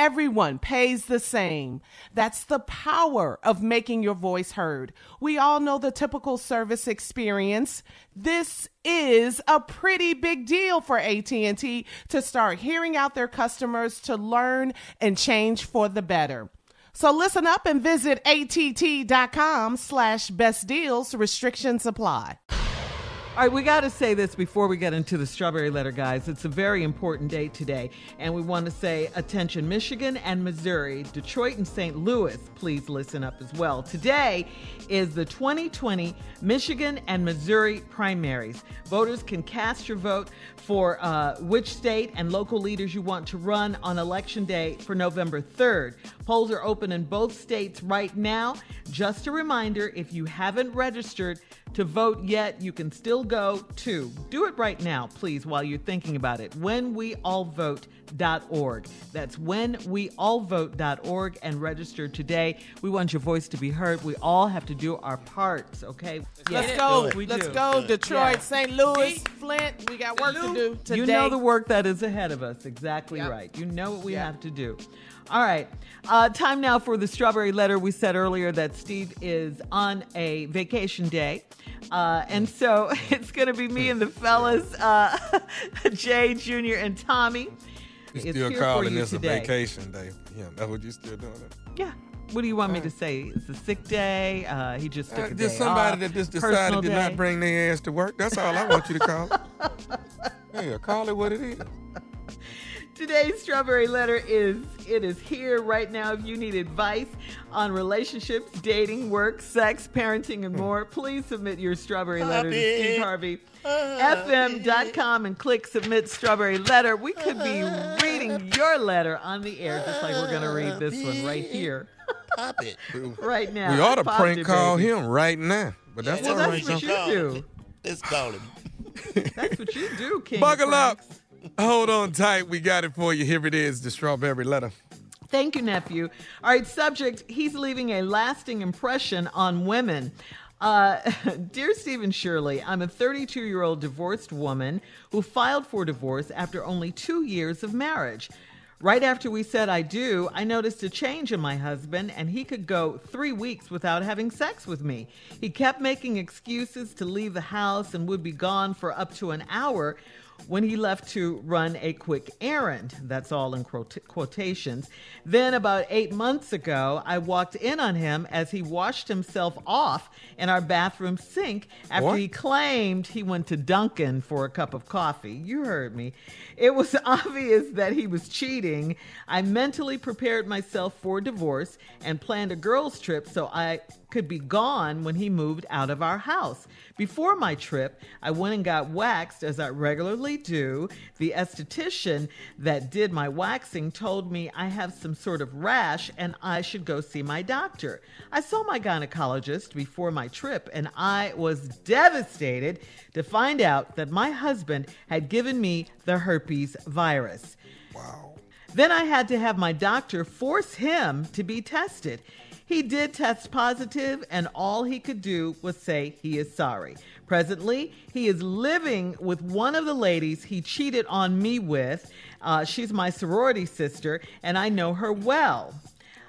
Speaker 1: Everyone pays the same. That's the power of making your voice heard. We all know the typical service experience. This is a pretty big deal for AT&T to start hearing out their customers to learn and change for the better. So listen up and visit att.com slash best deals. Restrictions apply.
Speaker 6: All right, we got to say this before we get into the strawberry letter, guys. It's a very important day today, and we want to say attention, Michigan and Missouri, Detroit and St. Louis. Please listen up as well. Today is the 2020 Michigan and Missouri primaries. Voters can cast your vote for uh, which state and local leaders you want to run on election day for November 3rd. Polls are open in both states right now. Just a reminder if you haven't registered to vote yet, you can still go to do it right now, please, while you're thinking about it. WhenWeAllVote.org. That's WhenWeAllVote.org and register today. We want your voice to be heard. We all have to do our parts, okay?
Speaker 1: Let's
Speaker 6: Yes,
Speaker 1: go.
Speaker 6: we
Speaker 1: Let's
Speaker 6: do.
Speaker 1: go. Detroit,
Speaker 6: Yes.
Speaker 1: St. Louis, Flint. We got work to do today.
Speaker 6: You know the work that is ahead of us. Exactly
Speaker 1: Yep.
Speaker 6: right. You know what we
Speaker 1: Yep.
Speaker 6: have to do. All right. Uh, time now for the strawberry letter. We said earlier that Steve is on a vacation day. Uh, and so [laughs] it's going to be me and the fellas, uh, [laughs] Jay Jr. and Tommy.
Speaker 7: You
Speaker 6: is
Speaker 7: still calling this
Speaker 6: today.
Speaker 7: a vacation day? Yeah, that's what you still doing. It.
Speaker 6: Yeah. What do you want me to say? It's a sick day. Uh, he just took
Speaker 7: Uh,
Speaker 6: a day
Speaker 7: just somebody
Speaker 6: off.
Speaker 7: that just decided to not bring their ass to work. That's all I want you to call it. [laughs] yeah, call it what it is.
Speaker 6: Today's strawberry letter is it is here right now. If you need advice on relationships, dating, work, sex, parenting, and hmm. more, please submit your strawberry letter to Steve Harvey. Ah. FM.com and click submit strawberry letter. We could be ah. reading your letter on the air, just like we're gonna read ah, this one right here.
Speaker 5: Pop it. [laughs]
Speaker 6: Right now.
Speaker 7: We ought to
Speaker 6: Popped
Speaker 7: prank
Speaker 6: it,
Speaker 7: call
Speaker 6: baby.
Speaker 7: him right now. But that's
Speaker 6: Well,
Speaker 7: all
Speaker 6: that's
Speaker 7: right.
Speaker 6: what
Speaker 7: though.
Speaker 6: you do.
Speaker 5: Let's call him.
Speaker 6: That's what you do, [laughs] King. of
Speaker 7: Buckle up. Hold on tight. We got it for you. Here it is, the strawberry letter.
Speaker 6: Thank you, nephew. All right, subject He's leaving a lasting impression on women. Uh, [laughs] Dear Stephen Shirley, I'm a 32 year old divorced woman who filed for divorce after only two years of marriage. Right after we said I do, I noticed a change in my husband, and he could go three weeks without having sex with me. He kept making excuses to leave the house and would be gone for up to an hour when he left to run a quick errand. That's all in quote- quotations. Then, about eight months ago, I walked in on him as he washed himself off in our bathroom sink after
Speaker 17: What?
Speaker 6: he claimed he went to Dunkin' for a cup of coffee. You heard me. It was [laughs] obvious that he was cheating. I mentally prepared myself for divorce and planned a girls' trip so I could be gone when he moved out of our house. Before my trip, I went and got waxed as I regularly do. The esthetician that did my waxing told me I have some sort of rash and I should go see my doctor. I saw my gynecologist before my trip and I was devastated to find out that my husband had given me the herpes virus. Wow. Then I had to have my doctor force him to be tested. He did test positive, and all he could do was say he is sorry. Presently, he is living with one of the ladies he cheated on me with. Uh, she's my sorority sister, and I know her well.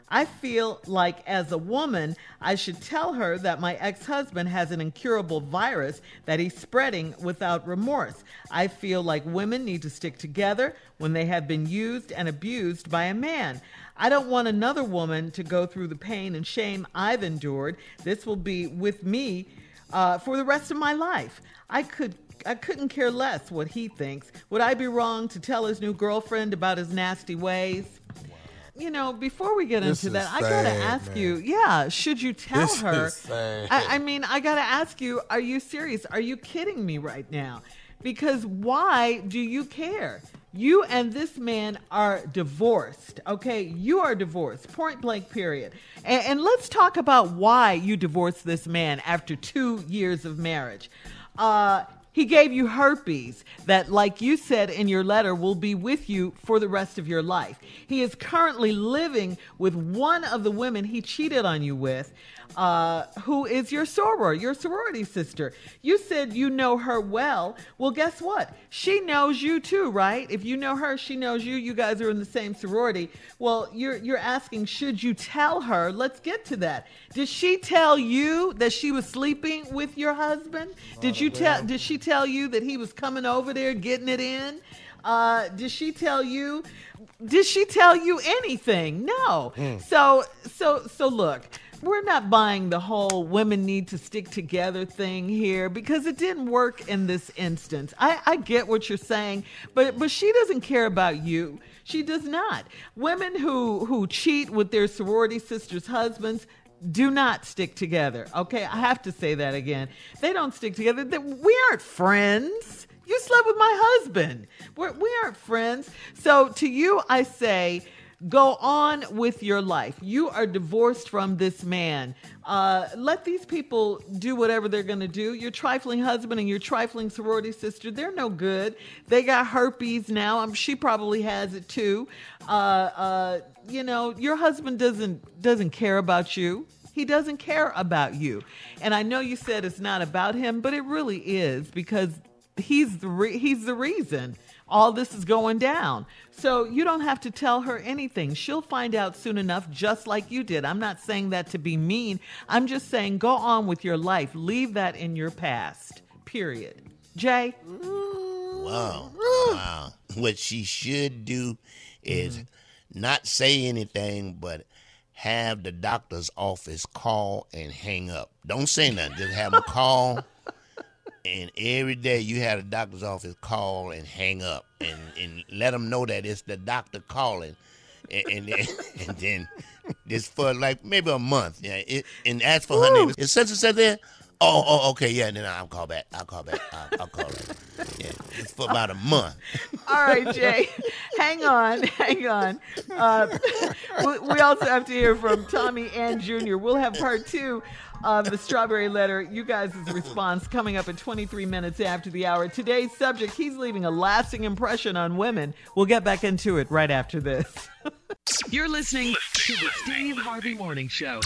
Speaker 6: I feel like as a woman, I should tell her that my ex husband has an incurable virus that he's spreading without remorse. I feel like women need to stick together when they have been used and abused by a man. I don't want another woman to go through the pain and shame I've endured. This will be with me uh, for the rest of my life. I could I couldn't care less what he thinks. Would I be wrong to tell his new girlfriend about his nasty ways? You know, before we get
Speaker 7: This
Speaker 6: into that, I gotta ask
Speaker 7: man.
Speaker 6: you, yeah, should you tell
Speaker 7: This
Speaker 6: her?
Speaker 7: is sad.
Speaker 6: I, I mean, I gotta ask you, are you serious? Are you kidding me right now? Because why do you care? You and this man are divorced, okay? You are divorced, point blank, period. And, and let's talk about why you divorced this man after two years of marriage. Uh, he gave you herpes that, like you said in your letter, will be with you for the rest of your life. He is currently living with one of the women he cheated on you with, uh, who is your soror, your sorority sister. You said you know her well. Well, guess what? She knows you too, right? If you know her, she knows you. You guys are in the same sorority. Well, you're you're asking, should you tell her? Let's get to that. Did she tell you that she was sleeping with your husband? Did you tell? Did she tell you that he was coming over there getting it in? Uh, did she tell you? Did she tell you anything? No.
Speaker 17: Mm.
Speaker 6: So so so look. we're not buying the whole women need to stick together thing here because it didn't work in this instance. I, I get what you're saying, but but she doesn't care about you. She does not. Women who who cheat with their sorority sisters' husbands do not stick together. Okay, I have to say that again. They don't stick together. We aren't friends. You slept with my husband. We're, we aren't friends. So to you, I say, go on with your life. You are divorced from this man. Uh, let these people do whatever they're going to do. Your trifling husband and your trifling sorority sister, they're no good. They got herpes now. Um, she probably has it too. Uh, uh, you know, your husband doesn't doesn't care about you. He doesn't care about you. And I know you said it's not about him, but it really is because he's the re- he's the reason all this is going down. So you don't have to tell her anything. She'll find out soon enough just like you did. I'm not saying that to be mean. I'm just saying go on with your life. Leave that in your past. Period. Jay?
Speaker 5: Wow. Wow. [laughs] What she should do is
Speaker 6: Mm-hmm.
Speaker 5: not say anything, but have the doctor's office call and hang up. Don't say nothing. Just have them call. [laughs] And every day you have a doctor's office call and hang up and, and let them know that it's the doctor calling. And, and, then, [laughs] and then just for like maybe a month. Yeah. It, and ask for her name. Is and such there? Oh, oh, okay, yeah. Then I'll call back. I'll call back. I'll, I'll call her. Yeah, it's for about a month.
Speaker 6: All right, Jay. hang on, hang on. Uh, we, we also have to hear from Tommy and Jr. We'll have part two of the strawberry letter. You guys' response coming up in 23 minutes after the hour. Today's subject: He's leaving a lasting impression on women. We'll get back into it right after this.
Speaker 9: You're listening to the Steve Harvey Morning Show.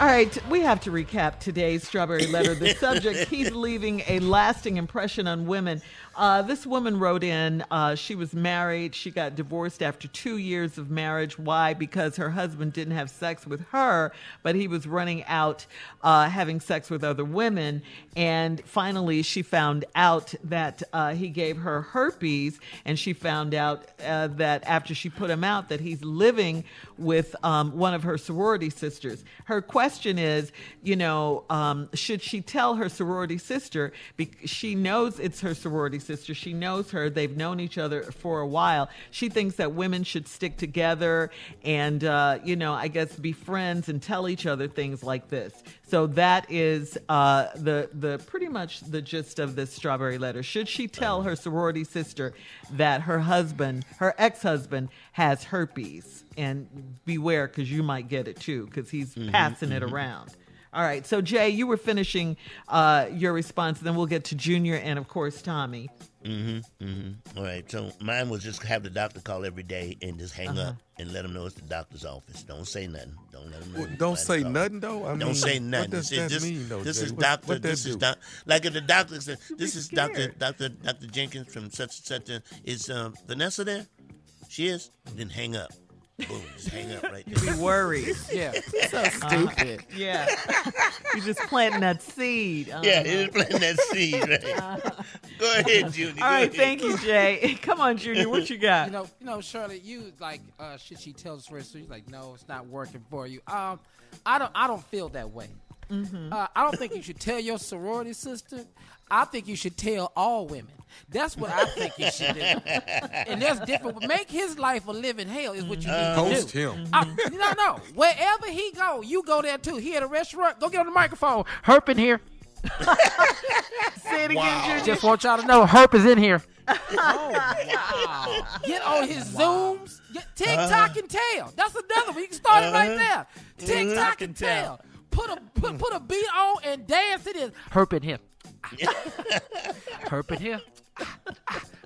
Speaker 6: All right, we have to recap today's strawberry letter. The [laughs] subject, he's leaving a lasting impression on women. Uh, this woman wrote in, uh, she was married. She got divorced after two years of marriage. Why? Because her husband didn't have sex with her, but he was running out uh, having sex with other women. And finally, she found out that uh, he gave her herpes, and she found out uh, that after she put him out, that he's living with um, one of her sorority sisters. Her question is, you know, um, should she tell her sorority sister? Be- she knows it's her sorority sister. She knows her. They've known each other for a while. She thinks that women should stick together and, uh, you know, I guess be friends and tell each other things like this. So that is uh, the the pretty much the gist of this strawberry letter. Should she tell her sorority sister that her husband, her ex husband, has herpes? And beware, because you might get it too, because he's
Speaker 5: Mhm,
Speaker 6: passing it
Speaker 5: mhm.
Speaker 6: around. All right. So Jay, you were finishing uh, your response. Then we'll get to Junior and of course Tommy.
Speaker 5: Mm-hmm. Mm-hmm. All right. So mine was just have the doctor call every day and just hang
Speaker 6: Uh-huh.
Speaker 5: up and let them know it's the doctor's office. Don't say nothing. Don't let them know.
Speaker 7: Well, don't say nothing though. I
Speaker 5: Don't
Speaker 7: mean,
Speaker 5: say
Speaker 7: what
Speaker 5: nothing.
Speaker 7: does
Speaker 5: This-
Speaker 7: that
Speaker 5: this,
Speaker 7: mean, though,
Speaker 5: This
Speaker 7: Jay?
Speaker 5: is
Speaker 7: What-
Speaker 5: doctor.
Speaker 7: what that
Speaker 5: this is
Speaker 7: do?
Speaker 5: doc, like if the doctor said, "This is Doctor
Speaker 6: scared.
Speaker 5: Doctor Doctor Jenkins from such and such." Is um, Vanessa there? She is. Then hang up. Boom. Just hang up right [laughs] there.
Speaker 6: Be worried.
Speaker 8: Yeah. [laughs] So
Speaker 6: Uh-huh.
Speaker 8: stupid.
Speaker 6: Yeah. You're just planting that seed. [laughs]
Speaker 5: Yeah,
Speaker 6: you're
Speaker 5: it is planting that seed. Right? Go ahead, Junior.
Speaker 6: All right. Thank you, Jay. Come on, Junior. What you got?
Speaker 8: You know, you know, Shirley, you like uh, should she tells the story? So you're like, no, it's not working for you. Um, I don't, I don't feel that way.
Speaker 6: Mhm.
Speaker 8: Uh, I don't think you should tell your sorority sister. I think you should tell all women. That's what I think you should do. and that's different. Make his life a living hell is what you need mm-hmm.
Speaker 7: Host
Speaker 8: to do.
Speaker 7: him.
Speaker 8: I, no, no. Wherever he go, you go there too. He at a restaurant. Go get on the microphone. Herp in here. [laughs]
Speaker 6: Say it again, Junior.
Speaker 8: Just want y'all to know, Herp is in here. [laughs]
Speaker 6: Oh, wow.
Speaker 8: Get on his Zooms. Get TikTok uh-huh. and tell. That's another one. You can start it right uh-huh. there. Uh-huh. TikTok and tell. Put a put put a beat on and dance it in. Herp in here. [laughs] Herp in here.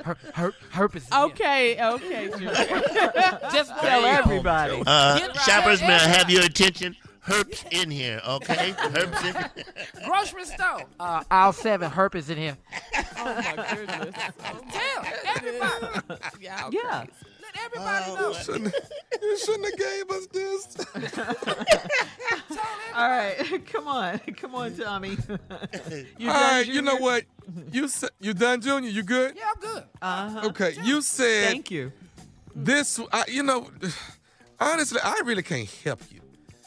Speaker 8: Herp, herp, herp is in here.
Speaker 6: Okay. Okay, [laughs]
Speaker 8: Just
Speaker 6: tell
Speaker 8: there you go.
Speaker 6: everybody.
Speaker 5: Uh,
Speaker 8: right
Speaker 5: shoppers, may I have your attention? Herp's in here, okay? Herp's in here. [laughs]
Speaker 8: Grocery store. Uh, aisle seven. Herp is in here.
Speaker 6: Oh my goodness.
Speaker 8: Tell everybody.
Speaker 6: Yeah.
Speaker 8: Let everybody know.
Speaker 7: You shouldn't, you [laughs] shouldn't have gave us this.
Speaker 6: All right. [laughs] Come on. Come on, Tommy. [laughs] You
Speaker 7: All
Speaker 6: done,
Speaker 7: right, you know what? You sa- you done, Junior? You good?
Speaker 8: Yeah, I'm good.
Speaker 6: Uh-huh.
Speaker 7: Okay, you said
Speaker 6: Thank you.
Speaker 7: this. I, you know, [sighs] honestly, I really can't help you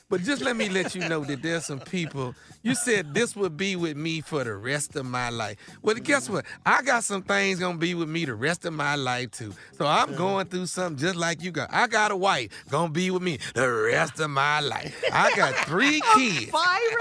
Speaker 7: But just let me let you know that there's some people. You said this would be with me for the rest of my life. Well, guess what? I got some things gonna be with me the rest of my life too. So I'm going through something just like you got. I got a wife gonna be with me the rest of my life. I got [laughs] three kids.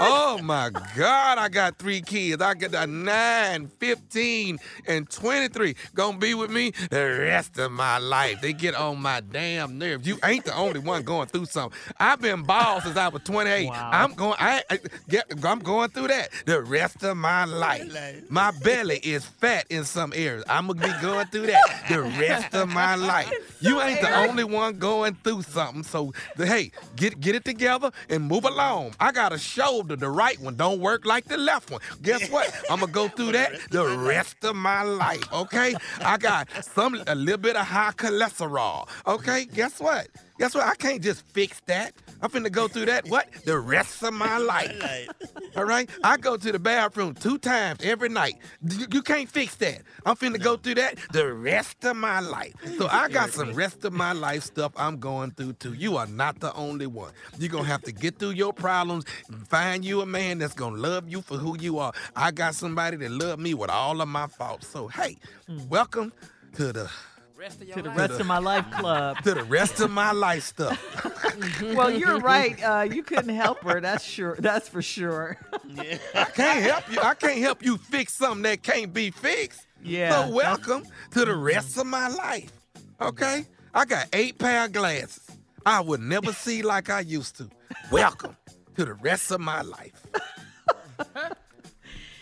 Speaker 7: Oh my God, I got three kids. I got a 9, 15, and 23 gonna be with me the rest of my life. They get on my damn nerves. You ain't the only one going through something. I've been bald since I was 28. I'm going. I, I get. I'm going through that the rest of my life. My belly is fat in some areas. I'm gonna be going through that the rest of my [laughs] life. You ain't the only one going through something. So hey, get get it together and move along. I got a shoulder. The right one don't work like the left one. Guess what? I'm gonna go through that the rest of my life. Okay. I got some a little bit of high cholesterol. Okay. Guess what? Guess what? I can't just fix that. I'm finna go through that what? The rest of my [laughs] life. All right? I go to the bathroom two times every night. You, you can't fix that. I'm finna go through that the rest of my life. So I got some rest of my life stuff I'm going through too. You are not the only one. You're gonna have to get through your problems, and find you a man that's gonna love you for who you are. I got somebody that love me with all of my faults. So hey, welcome to the
Speaker 6: to the rest of my life club.
Speaker 7: to the rest of my life stuff. [laughs]
Speaker 6: well, you're right. Uh, you couldn't help her. That's sure. That's for sure.
Speaker 7: I can't help you. I can't help you fix something that can't be fixed.
Speaker 6: Yeah,
Speaker 7: So welcome to the rest of my life. Okay? I got eight pair of glasses. I would never see like I used to. Welcome to the rest of my life. [laughs]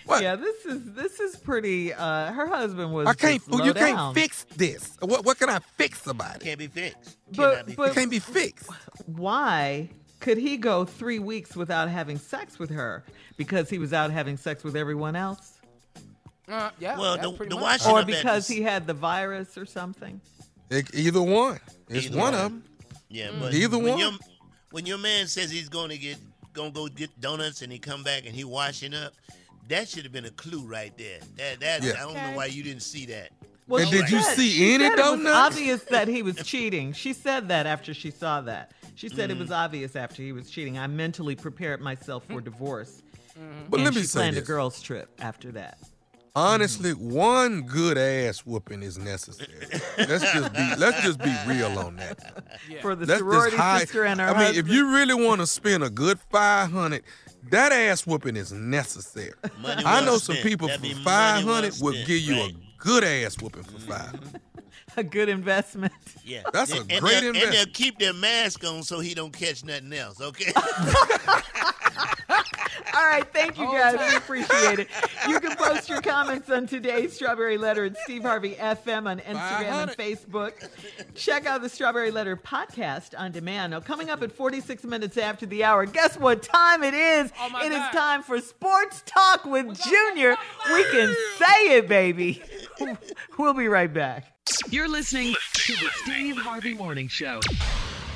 Speaker 6: Yeah, this is this is pretty. Uh, her husband was.
Speaker 7: I can't.
Speaker 6: just
Speaker 7: You can't fix this. What? What can I fix about it?
Speaker 5: Can't be fixed.
Speaker 6: But, but
Speaker 7: it can't be fixed.
Speaker 6: Why could he go three weeks without having sex with her? Because he was out having sex with everyone else,
Speaker 8: Uh, yeah.
Speaker 5: Well, the-
Speaker 8: pretty
Speaker 5: the
Speaker 8: much.
Speaker 5: Washington
Speaker 6: or because he had the virus or something.
Speaker 7: E- either one. It's
Speaker 5: Either
Speaker 7: one
Speaker 5: one.
Speaker 7: of them.
Speaker 5: Yeah,
Speaker 6: Mm.
Speaker 5: but
Speaker 7: Either
Speaker 5: when
Speaker 7: one.
Speaker 5: Your, when your man says he's going to get gonna go get donuts and he come back and he washing up, that should have been a clue right there. That that
Speaker 7: Yeah.
Speaker 5: I don't know why you didn't see that.
Speaker 6: Well,
Speaker 7: And
Speaker 6: she
Speaker 7: did you see
Speaker 6: she
Speaker 7: any
Speaker 6: said It was obvious that he was [laughs] cheating. She said that after she saw that. She said it was
Speaker 7: Mm.
Speaker 6: obvious after he was cheating. I mentally prepared myself for divorce.
Speaker 7: But
Speaker 6: and
Speaker 7: let me
Speaker 6: she
Speaker 7: say
Speaker 6: planned
Speaker 7: this.
Speaker 6: a girls' trip after that.
Speaker 7: Honestly, one good ass whooping is necessary. let's just be let's just be real on that.
Speaker 6: For the
Speaker 7: Let's just
Speaker 6: sorority
Speaker 7: hide-
Speaker 6: sister and her
Speaker 7: I mean, if you really want to spend a good five hundred, that ass whooping is necessary. I know some
Speaker 5: spent.
Speaker 7: people
Speaker 5: That'd
Speaker 7: for
Speaker 5: be money
Speaker 7: five
Speaker 5: well
Speaker 7: hundred will
Speaker 5: spent,
Speaker 7: give you
Speaker 5: right.
Speaker 7: a good ass whooping for five. [laughs]
Speaker 6: a good investment.
Speaker 5: Yeah,
Speaker 7: That's a
Speaker 5: and,
Speaker 7: great
Speaker 5: and they'll, And they'll keep their mask on so he don't catch nothing else. Okay. [laughs] [laughs]
Speaker 6: All right, thank you guys. We appreciate it. You can post your comments on today's Strawberry Letter at Steve Harvey FM on Instagram and Facebook. Check out the Strawberry Letter podcast on demand. Now, coming up at 46 minutes after the hour, guess what time it is? It is time for Sports Talk with Junior. We can say it, baby. [laughs] We'll be right back.
Speaker 9: You're listening to the Steve Harvey Morning Show.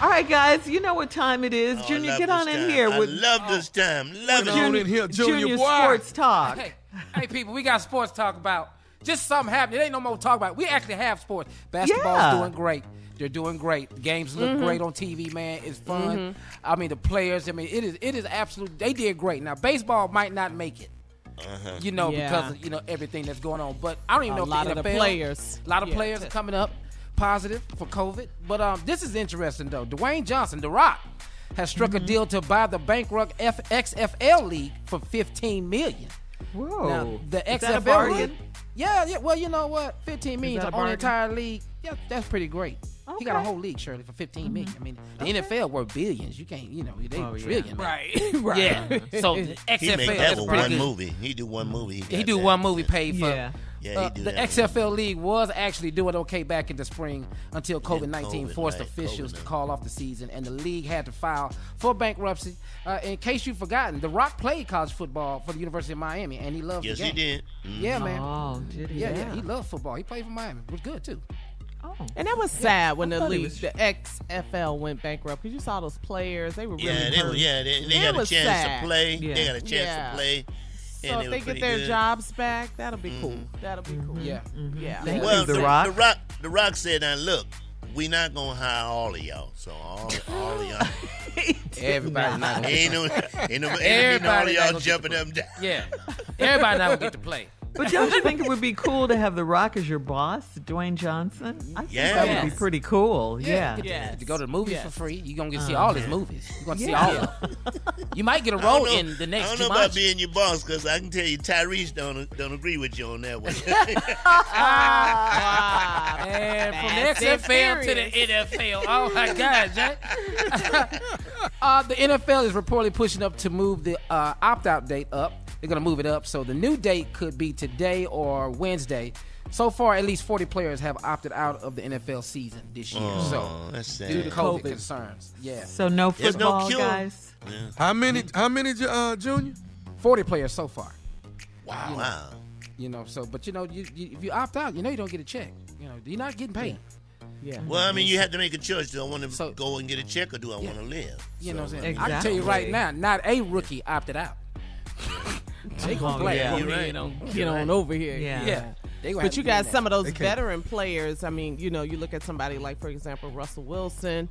Speaker 6: All right, guys, you know what time it is.
Speaker 5: Oh,
Speaker 6: Junior, get on in
Speaker 5: time.
Speaker 6: here
Speaker 5: I love this time. Love
Speaker 7: Get
Speaker 5: it.
Speaker 7: on in here, Junior,
Speaker 6: Junior
Speaker 7: boy.
Speaker 6: Sports Talk.
Speaker 8: Hey, hey, people, we got sports to talk about. Just something happened. It ain't no more talk about. We actually have sports. Basketball's
Speaker 6: Yeah.
Speaker 8: doing great. They're doing great. The games look
Speaker 6: Mhm.
Speaker 8: great on TV, man. It's fun.
Speaker 6: Mhm.
Speaker 8: I mean, the players. I mean, it is. It is absolute. They did great. Now, baseball might not make it.
Speaker 5: Uh-huh.
Speaker 8: You know,
Speaker 1: Yeah.
Speaker 8: because of you know everything that's going on. But I don't even
Speaker 1: A
Speaker 8: know if
Speaker 1: lot
Speaker 8: the
Speaker 1: of the
Speaker 8: NFL,
Speaker 1: players.
Speaker 8: A lot of
Speaker 1: Yeah.
Speaker 8: players are coming up positive for COVID. But um, this is interesting though. Dwayne Johnson, The Rock, has struck
Speaker 1: Mm-hmm.
Speaker 8: a deal to buy the bankrupt F- XFL league for 15 million.
Speaker 6: Whoa.
Speaker 8: Now, the
Speaker 6: Is that a
Speaker 8: XFL league. Yeah, yeah. Well, you know what? 15 million
Speaker 6: that
Speaker 8: to
Speaker 6: a
Speaker 8: own the entire league. Yeah, that's pretty great. He got a whole league, Shirley, for 15 million. I mean, the NFL worth billions. You can't, you know, they
Speaker 6: Oh, yeah.
Speaker 8: trillion.
Speaker 1: Right, right. [laughs]
Speaker 8: Yeah. [laughs] So the
Speaker 5: He
Speaker 8: XFL
Speaker 5: make that
Speaker 8: that's
Speaker 5: with
Speaker 8: pretty
Speaker 5: one
Speaker 8: good.
Speaker 5: movie. He do one movie.
Speaker 8: He
Speaker 5: got
Speaker 8: do
Speaker 5: that.
Speaker 8: one movie paid for.
Speaker 6: Yeah.
Speaker 5: Yeah,
Speaker 8: Uh, the
Speaker 5: that
Speaker 8: XFL league was actually doing okay back in the spring until COVID nineteen forced
Speaker 5: right,
Speaker 8: officials
Speaker 5: COVID,
Speaker 8: to call off the season, and the league had to file for bankruptcy. Uh, in case you've forgotten, The Rock played college football for the University of Miami, and he loved
Speaker 5: Yes,
Speaker 8: the
Speaker 5: he
Speaker 8: game.
Speaker 5: did. Mhm.
Speaker 8: Yeah, man.
Speaker 6: Oh, did he?
Speaker 8: Yeah, yeah, he loved football. He played for Miami. It was good too.
Speaker 6: Oh.
Speaker 1: And that was sad when
Speaker 6: I
Speaker 1: the league,
Speaker 6: was-
Speaker 1: the XFL went bankrupt because you saw those players; they were really
Speaker 5: Yeah, they,
Speaker 1: hurt.
Speaker 5: yeah, they, they
Speaker 1: It
Speaker 5: got a chance
Speaker 1: sad.
Speaker 5: to play.
Speaker 6: Yeah.
Speaker 5: They got a chance
Speaker 1: Yeah.
Speaker 5: to play.
Speaker 1: So
Speaker 5: and
Speaker 1: if they get their
Speaker 5: good.
Speaker 1: job's back, that'll be cool.
Speaker 5: Mhm.
Speaker 1: That'll be cool.
Speaker 8: Yeah.
Speaker 1: yeah.
Speaker 6: Thank
Speaker 5: well,
Speaker 6: you, The Rock.
Speaker 5: The Rock, the Rock said, "Now look, we not gonna hire all of y'all. So all, all of y'all, [laughs]
Speaker 8: Everybody not gonna
Speaker 5: Ain't no, ain't no, ain't
Speaker 8: Everybody
Speaker 5: no all
Speaker 8: not
Speaker 5: y'all jumping up and down.
Speaker 8: Yeah. Everybody not gonna get to play.
Speaker 6: But don't you think it would be cool to have The Rock as your boss, Dwayne Johnson? I think that would be
Speaker 8: Yes.
Speaker 6: pretty cool. Yeah.
Speaker 8: Yeah. to- get to go to the movies for free. You're gonna get to see
Speaker 6: Uh,
Speaker 8: all his movies. You're gonna see all of them. You might get a role
Speaker 5: know-
Speaker 8: in the next
Speaker 5: I don't know about
Speaker 8: Jumanji.
Speaker 5: being your boss because I can tell you Tyrese don't don't agree with you on that one. [laughs]
Speaker 8: Ah, man, from
Speaker 1: Fast
Speaker 8: the
Speaker 1: and
Speaker 8: XFL to the NFL. Oh my God, Jack. [laughs] uh, the NFL is reportedly pushing up to move the uh, opt-out date up. They're gonna move it up, so the new date could be today or Wednesday. So far, at least 40 players have opted out of the NFL season this year.
Speaker 5: Oh,
Speaker 8: so
Speaker 5: that's sad.
Speaker 8: due to COVID,
Speaker 6: COVID.
Speaker 8: concerns, yeah.
Speaker 6: So no
Speaker 5: There's no
Speaker 6: football,
Speaker 5: cure.
Speaker 6: guys.
Speaker 7: How many? How many, uh, Junior?
Speaker 8: 40 players so far.
Speaker 5: Wow,
Speaker 8: You know,
Speaker 5: wow.
Speaker 8: You know, so but you know, you, you, if you opt out, you know you don't get a check. You know, you're not getting paid.
Speaker 1: Yeah.
Speaker 5: Well, I mean, you have to make a choice. Do I want to
Speaker 8: So-
Speaker 5: go and get a check or do I want to live?
Speaker 8: You know what I'm
Speaker 5: So,
Speaker 8: saying? I can tell you right now, not a rookie opted out. They gonna play.
Speaker 6: yeah.
Speaker 5: You're right.
Speaker 1: You know, get on over here.
Speaker 6: Yeah.
Speaker 8: Yeah. They
Speaker 1: But you got
Speaker 8: there.
Speaker 1: some of those veteran players. I mean, you know, you look at somebody like, for example, Russell Wilson,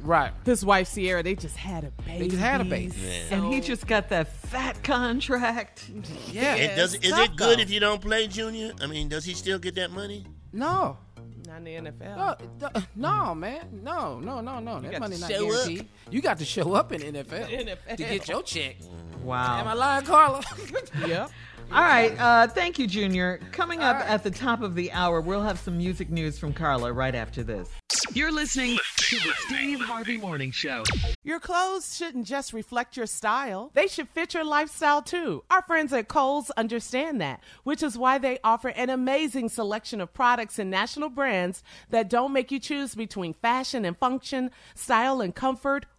Speaker 8: right.
Speaker 1: his wife Ciara. They just had a baby.
Speaker 8: They just had a baby.
Speaker 6: And he just got that fat contract. [laughs]
Speaker 8: Yeah.
Speaker 5: It does, is it good
Speaker 1: though.
Speaker 5: if you don't play, Junior? I mean, does he still get that money?
Speaker 8: No.
Speaker 1: Not in the NFL.
Speaker 8: No, th- no, man. No, no, no, no. That money not
Speaker 1: show up.
Speaker 8: guaranteed. You got to show up in NFL, [laughs]
Speaker 1: NFL.
Speaker 8: to get your check.
Speaker 6: Wow.
Speaker 8: Am I lying, Carla? [laughs]
Speaker 1: Yep.
Speaker 6: All right. Uh, thank you, Junior. Coming up at the top of the hour, we'll have some music news from Carla right after this.
Speaker 9: You're listening to the Steve Harvey Morning Show.
Speaker 1: Your clothes shouldn't just reflect your style, they should fit your lifestyle too. Our friends at Kohl's understand that, which is why they offer an amazing selection of products and national brands that don't make you choose between fashion and function, style and comfort.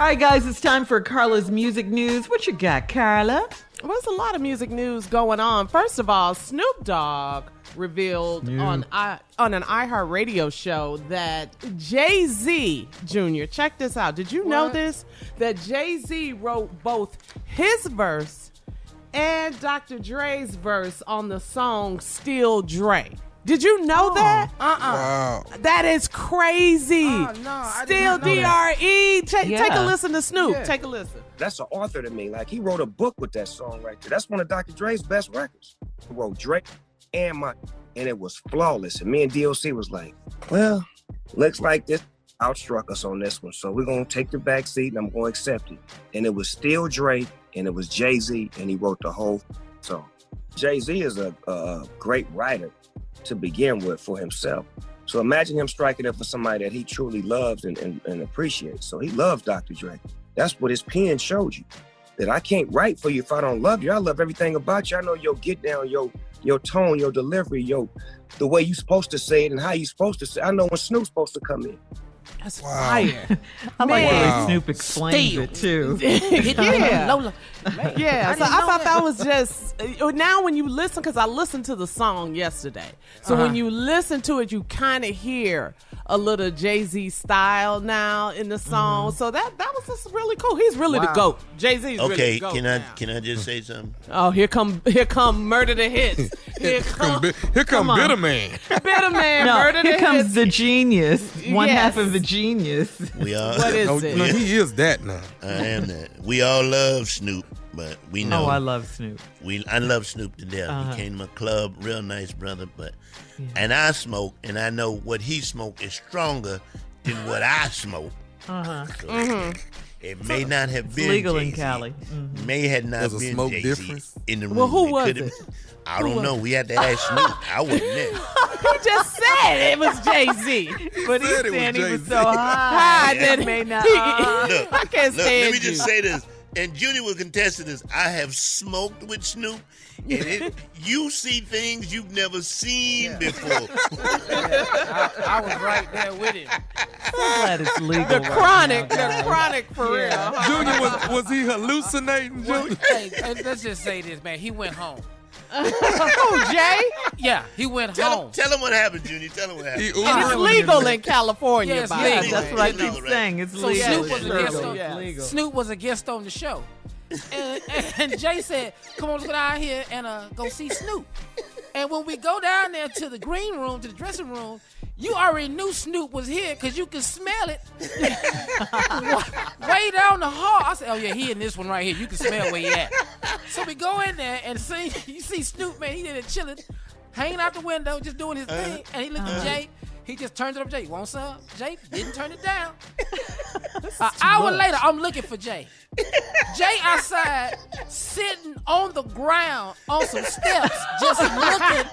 Speaker 6: All right, guys, it's time for Carla's music news. What you got, Carla?
Speaker 1: Well, there's a lot of music news going on. First of all, Snoop Dogg revealed on I, on an iHeartRadio show that Jay Z Jr. Check this out. Did you know this? That Jay Z wrote both his verse and Dr. Dre's verse on the song "Still Dre." Did you know that? Uh uh
Speaker 7: Wow.
Speaker 1: That is crazy.
Speaker 8: Oh, no,
Speaker 1: Still
Speaker 8: not know
Speaker 1: D
Speaker 8: that.
Speaker 1: R E. Take take a listen to Snoop.
Speaker 8: Yeah.
Speaker 1: Take a listen.
Speaker 17: That's an author to me. Like he wrote a book with that song right there. That's one of Dr. Dre's best records. He wrote Drake and my and it was flawless. And me and D.O.C. was like, well, looks like this outstruck us on this one. So we're gonna take the back seat and I'm gonna accept it. And it was still Drake and it was Jay-Z and he wrote the whole song. Jay-Z is a, a great writer to begin with for himself. So imagine him striking up for somebody that he truly loves and, and, and appreciates. So he loves Dr. Dre. That's what his pen showed you. That I can't write for you if I don't love you. I love everything about you. I know your get down, your your tone, your delivery, your the way you're supposed to say it and how you're supposed to say. it. I know when Snoop's supposed to come in.
Speaker 1: That's
Speaker 7: Wow.
Speaker 1: fire. [laughs]
Speaker 6: I like the
Speaker 7: Wow.
Speaker 6: way Snoop explains
Speaker 8: Steel.
Speaker 6: it too. [laughs] [laughs]
Speaker 1: yeah.
Speaker 8: Lola.
Speaker 1: Yeah,
Speaker 8: I
Speaker 1: so I thought
Speaker 8: that.
Speaker 1: that was just uh, now when you listen because I listened to the song yesterday. So
Speaker 8: Uh-huh.
Speaker 1: when you listen to it, you kind of hear a little Jay Z style now in the song. So that that was just really cool. He's really the
Speaker 8: Mm-hmm.
Speaker 1: Goat. Jay Z's really
Speaker 5: Okay,
Speaker 1: the goat.
Speaker 5: can I
Speaker 1: now.
Speaker 5: can I just say something?
Speaker 1: Oh, here come here come murder the hits. Here
Speaker 7: Come,
Speaker 1: come
Speaker 7: bi- here come,
Speaker 6: Come. Bitterman.
Speaker 7: bitter man.
Speaker 6: No,
Speaker 1: murder
Speaker 6: here
Speaker 1: the
Speaker 6: comes
Speaker 1: hits.
Speaker 6: the genius. One
Speaker 1: Yes.
Speaker 6: half of the genius.
Speaker 5: We [laughs] all
Speaker 1: What is
Speaker 7: No,
Speaker 1: it?
Speaker 7: no, he is that now.
Speaker 5: I am that. We all love Snoop, but we know
Speaker 6: Oh, I love Snoop.
Speaker 5: we I love Snoop to death.
Speaker 6: Uh-huh.
Speaker 5: He came to my club, real nice brother, but and I smoke and I know what he smoke is stronger than what I smoke.
Speaker 6: Uh-huh.
Speaker 5: So,
Speaker 1: Mm-hmm.
Speaker 5: It may not have
Speaker 6: It's
Speaker 5: been
Speaker 6: legal in
Speaker 5: Jay-Z.
Speaker 6: Cali.
Speaker 5: May had not
Speaker 7: There's a
Speaker 5: been
Speaker 7: smoke
Speaker 5: Jay-Z
Speaker 7: difference?
Speaker 5: in the room.
Speaker 6: Well, who was it?
Speaker 5: been- I don't know. We had to [laughs] ask Snoop. I wasn't there. [laughs]
Speaker 1: He just said it was Jay Z.
Speaker 6: But he
Speaker 7: said it was
Speaker 6: said he was
Speaker 7: Jay-Z.
Speaker 6: so high.
Speaker 1: High that
Speaker 6: He may not.
Speaker 1: he-
Speaker 6: uh,
Speaker 5: Look,
Speaker 1: I can't
Speaker 5: look,
Speaker 1: stand
Speaker 5: let me just say this. And Judy will contest this. I have smoked with Snoop. And it, you see things you've never seen before.
Speaker 8: I, I was right there with him.
Speaker 6: I'm glad it's legal.
Speaker 1: The
Speaker 6: right
Speaker 1: chronic,
Speaker 6: now,
Speaker 1: the chronic for real.
Speaker 7: Junior was was he hallucinating, Junior?
Speaker 8: hey, hey, let's just say this, man. He went home. [laughs]
Speaker 1: oh, Jay?
Speaker 8: Yeah, he went
Speaker 5: tell,
Speaker 8: home.
Speaker 5: him, tell him what happened, Junior. Tell him what happened.
Speaker 7: He
Speaker 1: And it's legal in California,
Speaker 8: Yes,
Speaker 1: by
Speaker 8: legal.
Speaker 6: That's
Speaker 1: way.
Speaker 6: what I keep
Speaker 5: right.
Speaker 6: saying. It's
Speaker 8: So
Speaker 6: legal.
Speaker 8: Snoop was a
Speaker 6: It's
Speaker 8: guest
Speaker 6: legal.
Speaker 8: on.
Speaker 1: Yeah.
Speaker 8: Snoop was a guest on the show, and, [laughs] and Jay said, "Come on, let's go down here and uh, go see Snoop." And when we go down there to the green room, to the dressing room, you already knew Snoop was here because you could smell it [laughs] way down the hall. I said, "Oh yeah, he in this one right here. You can smell where he at." So we go in there and see [laughs] you see Snoop, man. He in there chilling, hanging out the window, just doing his thing, and he looked at Jay. He just turns it up, Jay. Want some? Jay didn't turn it down. An hour later, I'm looking for Jay. Jay outside, sitting on the ground on some steps, just looking.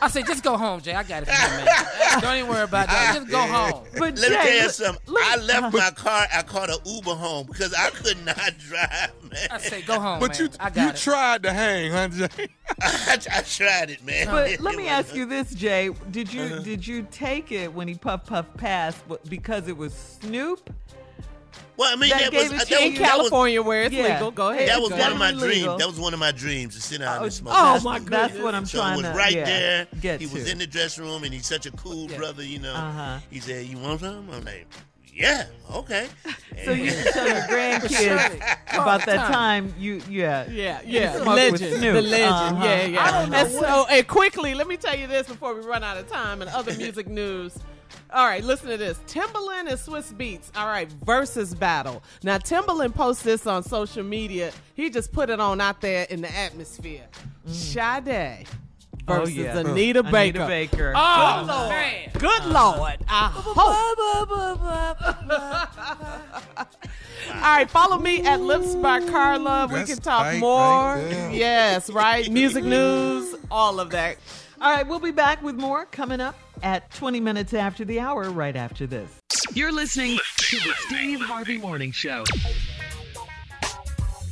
Speaker 8: I said, just go home, Jay. I got it for you, man. Don't even worry about that. Just go home.
Speaker 6: But
Speaker 5: Let me
Speaker 6: Jay,
Speaker 5: tell you something.
Speaker 6: look-
Speaker 5: I left my car. I called an Uber home because I could not drive, man.
Speaker 8: I said, go home,
Speaker 7: But
Speaker 8: man.
Speaker 7: you
Speaker 8: I
Speaker 7: you
Speaker 8: it.
Speaker 7: tried to hang, huh, Jay? [laughs]
Speaker 5: I, I tried it, man.
Speaker 6: But let
Speaker 5: It
Speaker 6: me ask you this, Jay. Did you
Speaker 5: Uh-huh.
Speaker 6: did you take it when he puff puff passed w- because it was Snoop?
Speaker 5: Well, I mean,
Speaker 6: that
Speaker 5: that, was
Speaker 6: it
Speaker 5: that
Speaker 6: to
Speaker 5: was,
Speaker 1: In
Speaker 5: that was,
Speaker 1: California, where it's
Speaker 6: Yeah.
Speaker 1: legal, go ahead.
Speaker 5: that was
Speaker 1: go
Speaker 5: one of my dreams. That was one of my dreams to sit down
Speaker 6: Oh,
Speaker 5: and smoke.
Speaker 1: Oh
Speaker 6: that's-
Speaker 1: my
Speaker 6: That's what I'm
Speaker 5: So
Speaker 6: trying
Speaker 5: it was
Speaker 6: to
Speaker 5: right
Speaker 6: yeah,
Speaker 5: there.
Speaker 6: Get
Speaker 5: he
Speaker 6: to.
Speaker 5: was in the dressing room, and he's such a cool brother, you know.
Speaker 6: Uh-huh.
Speaker 5: He said, "You want some?" I'm like, "Yeah, okay." [laughs]
Speaker 6: So you tell your grandkids [laughs] about that time you yeah
Speaker 1: Yeah, yeah,
Speaker 6: smoked with
Speaker 1: legend, the legend,
Speaker 6: Uh-huh.
Speaker 1: yeah, yeah.
Speaker 6: I don't know
Speaker 1: and so, and quickly, let me tell you this before we run out of time and other music news. All right, listen to this. Timbaland and Swizz Beatz. All right, versus battle. Now Timbaland posts this on social media. He just put it on out there in the atmosphere. Sade
Speaker 6: Oh,
Speaker 1: versus
Speaker 6: yeah.
Speaker 1: Anita
Speaker 6: Anita
Speaker 1: Baker.
Speaker 6: Baker.
Speaker 1: Oh,
Speaker 6: Uh-huh.
Speaker 1: Lord.
Speaker 8: man.
Speaker 1: Good Lord. I hope. [laughs] All right, follow me at Lips by Carla. We can talk
Speaker 7: tight
Speaker 1: more.
Speaker 7: right
Speaker 1: yes, right. Music [laughs] news, all of that.
Speaker 6: All right, we'll be back with more coming up at 20 minutes after the hour, right after this.
Speaker 9: You're listening to the Steve Harvey Morning Show.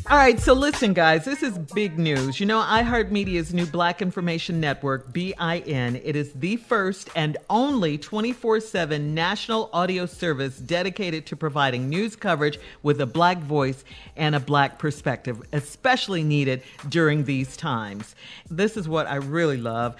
Speaker 6: All right, so listen, guys, this is big news. You know, iHeartMedia's new Black Information Network, BIN, it is the first and only 24 7 national audio service dedicated to providing news coverage with a black voice and a black perspective, especially needed during these times. This is what I really love.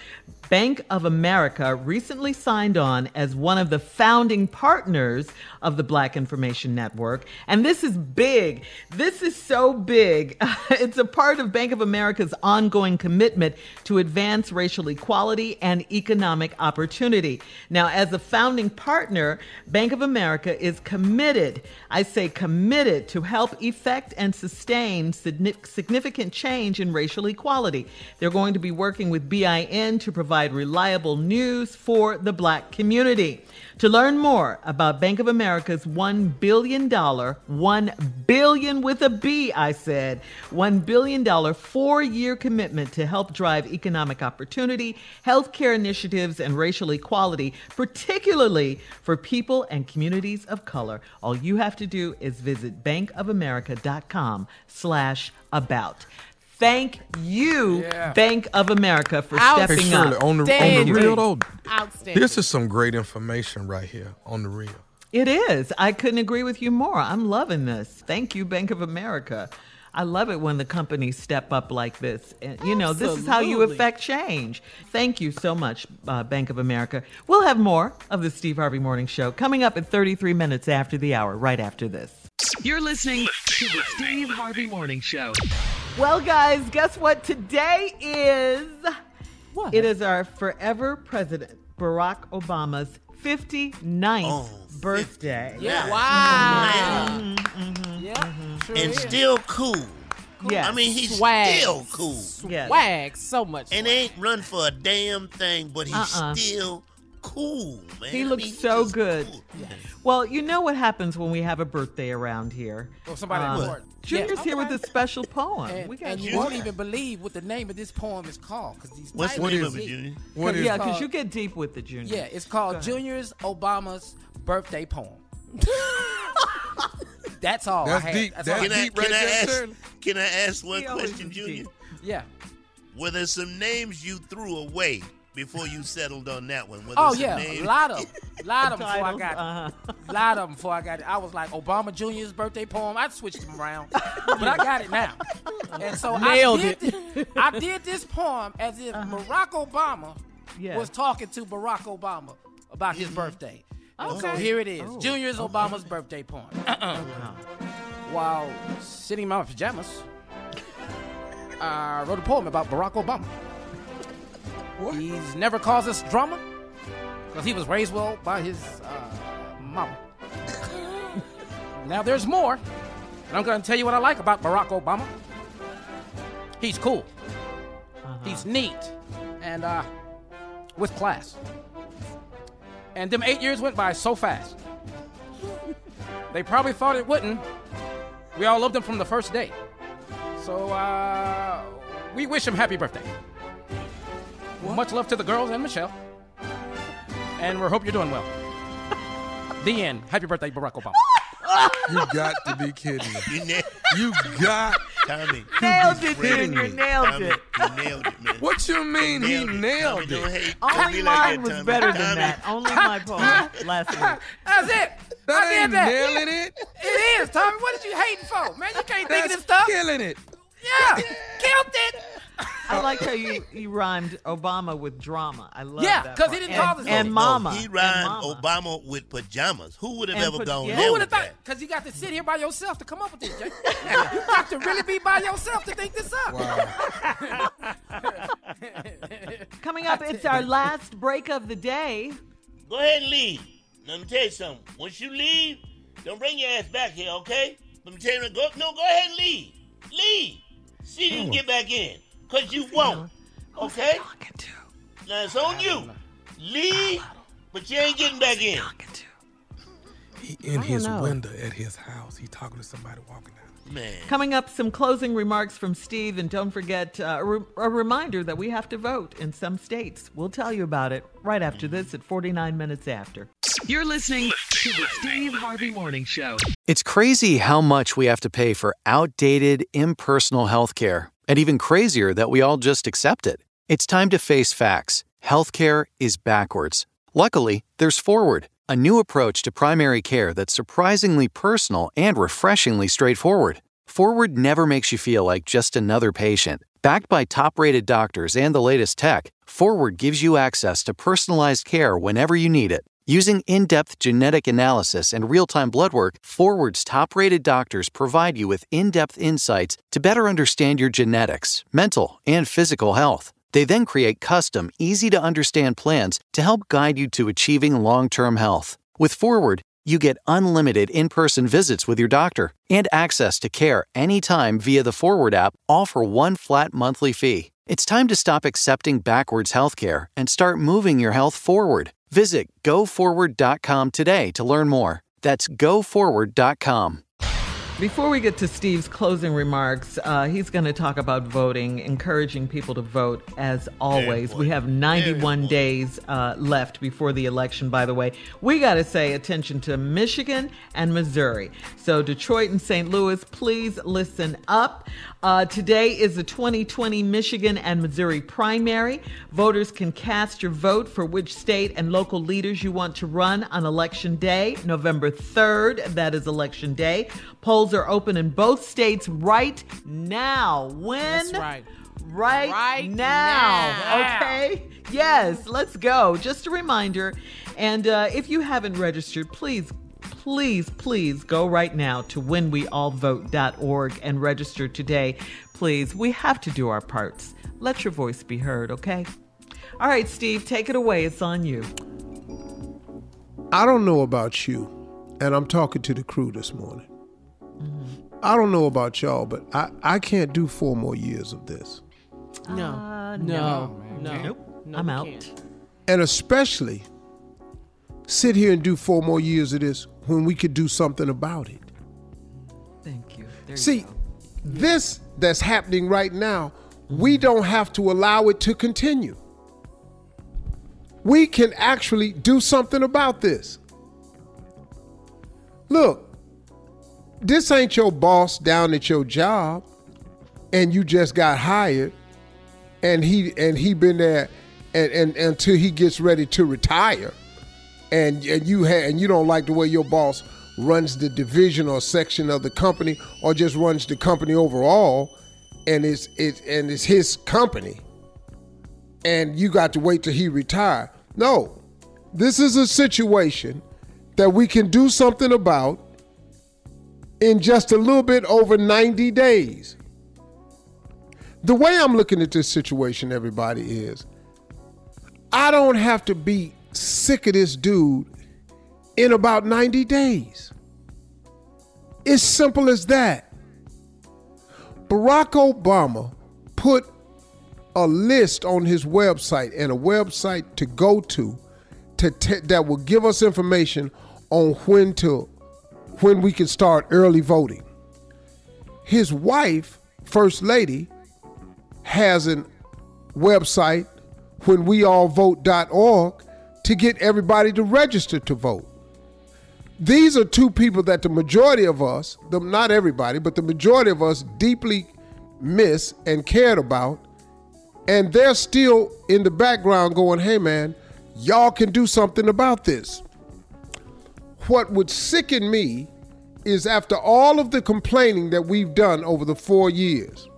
Speaker 6: Bank of America recently signed on as one of the founding partners of the Black Information Network. And this is big. This is so big. [laughs] it's a part of Bank of America's ongoing commitment to advance racial equality and economic opportunity. Now, as a founding partner, Bank of America is committed, I say committed, to help effect and sustain significant change in racial equality. They're going to be working with BIN to provide reliable news for the black community. To learn more about Bank of America's $1 billion, 1 billion with a B, I said, $1 billion four year commitment to help drive economic opportunity, healthcare initiatives, and racial equality, particularly for people and communities of color. All you have to do is visit bankofamerica.com slash about. Thank you,
Speaker 8: Yeah.
Speaker 6: Bank of America, for
Speaker 1: Out-
Speaker 7: Hey,
Speaker 6: stepping
Speaker 7: Shirley,
Speaker 6: up.
Speaker 7: on the, on the real though,
Speaker 1: Outstanding.
Speaker 7: this is some great information right here on the real.
Speaker 6: It is. I couldn't agree with you more. I'm loving this. Thank you, Bank of America. I love it when the companies step up like this. And, you know, this is how you affect change. Thank you so much, uh, Bank of America. We'll have more of the Steve Harvey Morning Show coming up at 33 minutes after the hour, right after this.
Speaker 9: You're listening to the Steve Harvey Morning Show.
Speaker 6: Well, guys, guess what? Today is
Speaker 1: What?
Speaker 6: it is our forever president, Barack Obama's 59th
Speaker 5: Oh,
Speaker 6: birthday.
Speaker 8: Yeah.
Speaker 1: Wow. Mm-hmm. Mm-hmm. Mm-hmm.
Speaker 8: Yeah. Sure
Speaker 5: and
Speaker 8: is.
Speaker 5: still cool.
Speaker 6: Yes.
Speaker 5: I mean, he's
Speaker 1: Swag.
Speaker 5: still cool.
Speaker 6: Yes.
Speaker 1: Swag so much.
Speaker 5: And ain't run for a damn thing, but he's
Speaker 6: Uh-uh.
Speaker 5: still cool, man.
Speaker 6: He
Speaker 5: I
Speaker 6: looks
Speaker 5: mean,
Speaker 6: so
Speaker 5: just
Speaker 6: good.
Speaker 5: cool.
Speaker 6: Well, you know what happens when we have a birthday around here.
Speaker 8: Oh, somebody
Speaker 6: um,
Speaker 8: important.
Speaker 6: Junior's
Speaker 8: Yeah,
Speaker 6: here with a special [laughs] poem.
Speaker 8: And,
Speaker 6: we got
Speaker 8: and you won't even believe what the name of this poem is called because these
Speaker 5: What's the
Speaker 8: titles
Speaker 5: name of it. Junior?
Speaker 7: What is
Speaker 6: yeah, because you get deep with the Junior.
Speaker 8: Yeah, it's called. Junior's Obama's birthday poem. [laughs] That's all.
Speaker 7: That's
Speaker 8: I had.
Speaker 7: deep.
Speaker 8: That's
Speaker 7: That's
Speaker 8: all.
Speaker 5: Can I,
Speaker 7: deep right
Speaker 5: can I ask? Can I ask one question, Junior?
Speaker 6: deep.
Speaker 8: Yeah.
Speaker 5: Were there some names you threw away before you settled on that one? Were there
Speaker 8: Oh
Speaker 5: some
Speaker 8: yeah,
Speaker 5: names?
Speaker 8: a lot of, [laughs] lot of them before I got
Speaker 6: uh-huh.
Speaker 8: A lot of them before I got it. I was like Obama Jr.'s birthday poem. I switched them around, but I got it now. And so
Speaker 6: Nailed
Speaker 8: I did, it. I did this poem as if Barack Obama
Speaker 6: Yeah.
Speaker 8: was talking to Barack Obama about his birthday. And So
Speaker 6: Okay.
Speaker 8: here it is.
Speaker 6: Oh,
Speaker 8: Junior's Obama's birthday poem. While sitting in my pajamas, I wrote a poem about Barack Obama. He's never caused us drama because he was raised well by his uh, mama. now there's more, and I'm going to tell you what I like about Barack Obama. He's cool. He's neat and uh, with class. And them eight years went by so fast. They probably thought it wouldn't. We all loved him from the first day. So uh, we wish him happy birthday. Much love to the girls and Michelle. And we hope you're doing well. the end. Happy birthday, Barack Obama. [laughs]
Speaker 7: You got to be kidding me.
Speaker 5: You, na-
Speaker 7: You got
Speaker 5: Tommy.
Speaker 6: Nailed it,
Speaker 7: kidding
Speaker 6: Junior.
Speaker 7: me.
Speaker 6: Nailed
Speaker 5: Tommy,
Speaker 6: it.
Speaker 5: you nailed it, man.
Speaker 7: What you mean he
Speaker 5: Nailed it. Tommy,
Speaker 7: it?
Speaker 6: Only
Speaker 5: be like
Speaker 6: mine was
Speaker 5: Tommy.
Speaker 6: better than that. Only my [laughs] poem last week.
Speaker 8: That's it.
Speaker 7: That
Speaker 8: I did that.
Speaker 7: nailing it.
Speaker 8: It is, Tommy. What did you hating for? Man, you can't think of this stuff.
Speaker 7: killing it.
Speaker 8: Yeah. Killed it.
Speaker 6: I like how you, you rhymed Obama with drama. I love that.
Speaker 8: Yeah, because
Speaker 6: he
Speaker 8: didn't
Speaker 6: and,
Speaker 8: call us
Speaker 6: and
Speaker 8: no,
Speaker 6: mama.
Speaker 5: He rhymed
Speaker 6: mama.
Speaker 5: Obama with pajamas. Who would have
Speaker 6: And
Speaker 5: ever
Speaker 6: put-
Speaker 5: gone
Speaker 6: yeah.
Speaker 5: there
Speaker 8: Who would have thought? Because you got to sit here by yourself to come up with this, Jay. you got to really be by yourself to think this up.
Speaker 7: Wow. [laughs]
Speaker 6: Coming up, it's our last break of the day.
Speaker 5: Go ahead and leave. Let me tell you something. Once you leave, don't bring your ass back here, okay? Let me tell you, go, no, go ahead and leave. Leave. See if you can get back in. Because you won't. Okay? Now, it's on you. Leave, but you ain't getting back in.
Speaker 7: He in his window at his house. He talking to somebody walking down.
Speaker 5: Man.
Speaker 6: Coming up, some closing remarks from Steve, and don't forget uh, a, re- a reminder that we have to vote in some states. We'll tell you about it right after this at 49 minutes after.
Speaker 9: You're listening to the Steve Harvey Morning Show.
Speaker 18: It's crazy how much we have to pay for outdated, impersonal healthcare, and even crazier that we all just accept it. It's time to face facts. Healthcare is backwards. Luckily, there's Forward, a new approach to primary care that's surprisingly personal and refreshingly straightforward. Forward never makes you feel like just another patient. Backed by top rated doctors and the latest tech, Forward gives you access to personalized care whenever you need it. Using in depth genetic analysis and real time blood work, Forward's top rated doctors provide you with in depth insights to better understand your genetics, mental, and physical health. They then create custom, easy to understand plans to help guide you to achieving long term health. With Forward, you get unlimited in person visits with your doctor and access to care anytime via the Forward app, all for one flat monthly fee. It's time to stop accepting backwards healthcare and start moving your health forward. Visit goforward.com today to learn more. That's goforward.com.
Speaker 6: Before we get to Steve's closing remarks, uh, he's going to talk about voting, encouraging people to vote as always. We have 91 days uh, left before the election, by the way. We got to say attention to Michigan and Missouri. So, Detroit and St. Louis, please listen up. Uh, today is the 2020 Michigan and Missouri primary. Voters can cast your vote for which state and local leaders you want to run on election day, November 3rd. That is election day. Polls are open in both states right now. When?
Speaker 8: That's right.
Speaker 6: Right,
Speaker 8: Right
Speaker 6: now.
Speaker 8: now.
Speaker 6: Okay? Yes, let's go. Just a reminder. And uh, if you haven't registered, please, please, please go right now to whenweallvote.org and register today. Please, we have to do our parts. Let your voice be heard, okay? All right, Steve, take it away. It's on you.
Speaker 4: I don't know about you, and I'm talking to the crew this morning. I don't know about y'all, but I, I can't do four more years of this.
Speaker 1: No.
Speaker 6: Uh,
Speaker 1: no.
Speaker 6: no.
Speaker 1: No.
Speaker 6: Nope.
Speaker 1: No,
Speaker 6: I'm out.
Speaker 1: can't.
Speaker 4: And especially sit here and do four more years of this when we could do something about it?
Speaker 6: Thank you. There you
Speaker 4: See, this that's happening right now, we don't have to allow it to continue. We can actually do something about this. Look, this ain't your boss down at your job and you just got hired and he and he been there and, and until he gets ready to retire and and you ha- and you don't like the way your boss runs the division or section of the company or just runs the company overall and it's it and it's his company and you got to wait till he retire. No. This is a situation that we can do something about in just a little bit over 90 days the way i'm looking at this situation everybody is i don't have to be sick of this dude in about 90 days. It's simple as that. Barack Obama put a list on his website and a website to go to, to te- that will give us information on when to when we can start early voting. His wife, First Lady, has a website when weallvote.org to get everybody to register to vote. These are two people that the majority of us, the, not everybody, but the majority of us deeply miss and cared about. And they're still in the background going, hey man, y'all can do something about this. What would sicken me is after all of the complaining that we've done over the four years,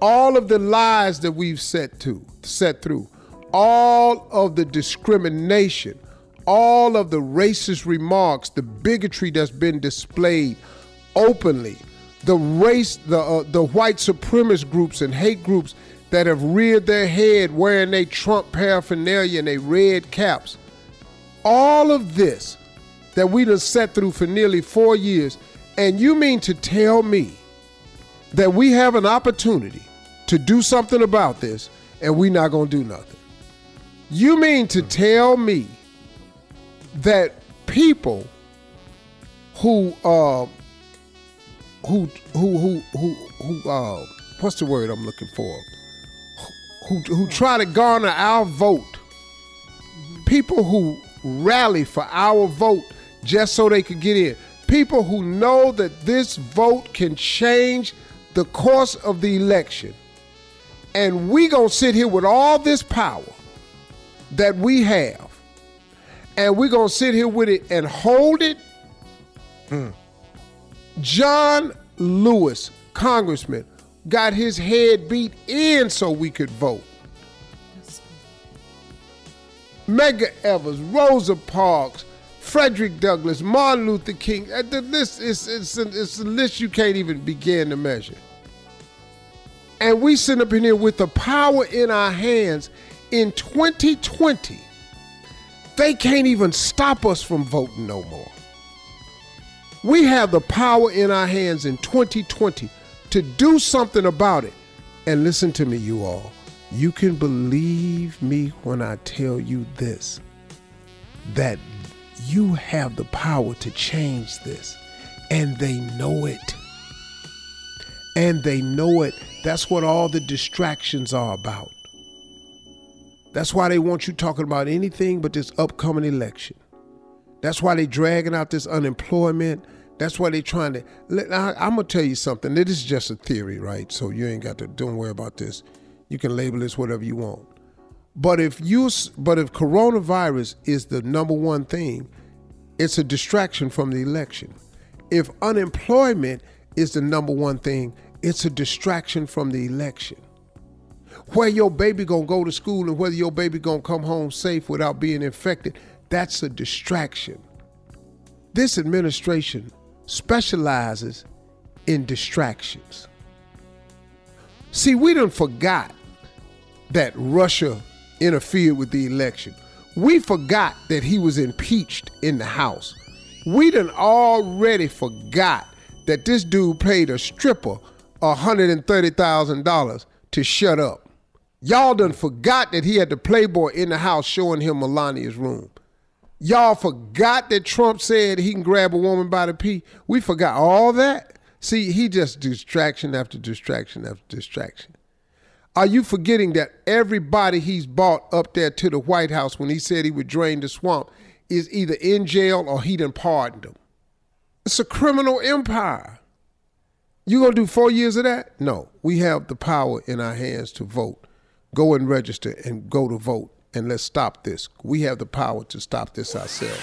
Speaker 4: all of the lies that we've set to set through, all of the discrimination, all of the racist remarks, the bigotry that's been displayed openly, the race, the uh, the white supremacist groups and hate groups that have reared their head wearing their Trump paraphernalia and their red caps. All of this that we done sat through for nearly four years, and you mean to tell me that we have an opportunity to do something about this and we're not gonna do nothing? You mean to tell me that people who uh who who who who who uh what's the word I'm looking for? Who who try to garner our vote. People who rally for our vote just so they could get in. People who know that this vote can change the course of the election. And we going to sit here with all this power that we have, and we're going to sit here with it and hold it. Mm. John Lewis, congressman, got his head beat in so we could vote. Medgar Evers, Rosa Parks, Frederick Douglass, Martin Luther King. Uh, the list is it's, a, it's a list you can't even begin to measure. And we sit up in here with the power in our hands in 2020. They can't even stop us from voting no more. We have the power in our hands in 2020 to do something about it. And listen to me, you all. You can believe me when I tell you this that you have the power to change this, and they know it. And they know it. That's what all the distractions are about. That's why they want you talking about anything but this upcoming election. That's why they dragging out this unemployment. That's why they trying to. I, I'm gonna tell you something. This is just a theory, right? So you ain't got to. Don't worry about this. You can label this whatever you want. But if you, but if coronavirus is the number one thing, it's a distraction from the election. If unemployment is the number one thing, it's a distraction from the election. Where your baby gonna go to school and whether your baby gonna come home safe without being infected, that's a distraction. This administration specializes in distractions. See, we done forgot that Russia interfered with the election. We forgot that he was impeached in the House. We done already forgot that this dude paid a stripper $130,000 to shut up. Y'all done forgot that he had the Playboy in the house showing him Melania's room. Y'all forgot that Trump said he can grab a woman by the pee. We forgot all that. See, he just distraction after distraction after distraction. Are you forgetting that everybody he's bought up there to the White House when he said he would drain the swamp is either in jail or he done pardoned them? It's a criminal empire. You gonna do four years of that? No. We have the power in our hands to vote. Go and register and go to vote and let's stop this. We have the power to stop this ourselves.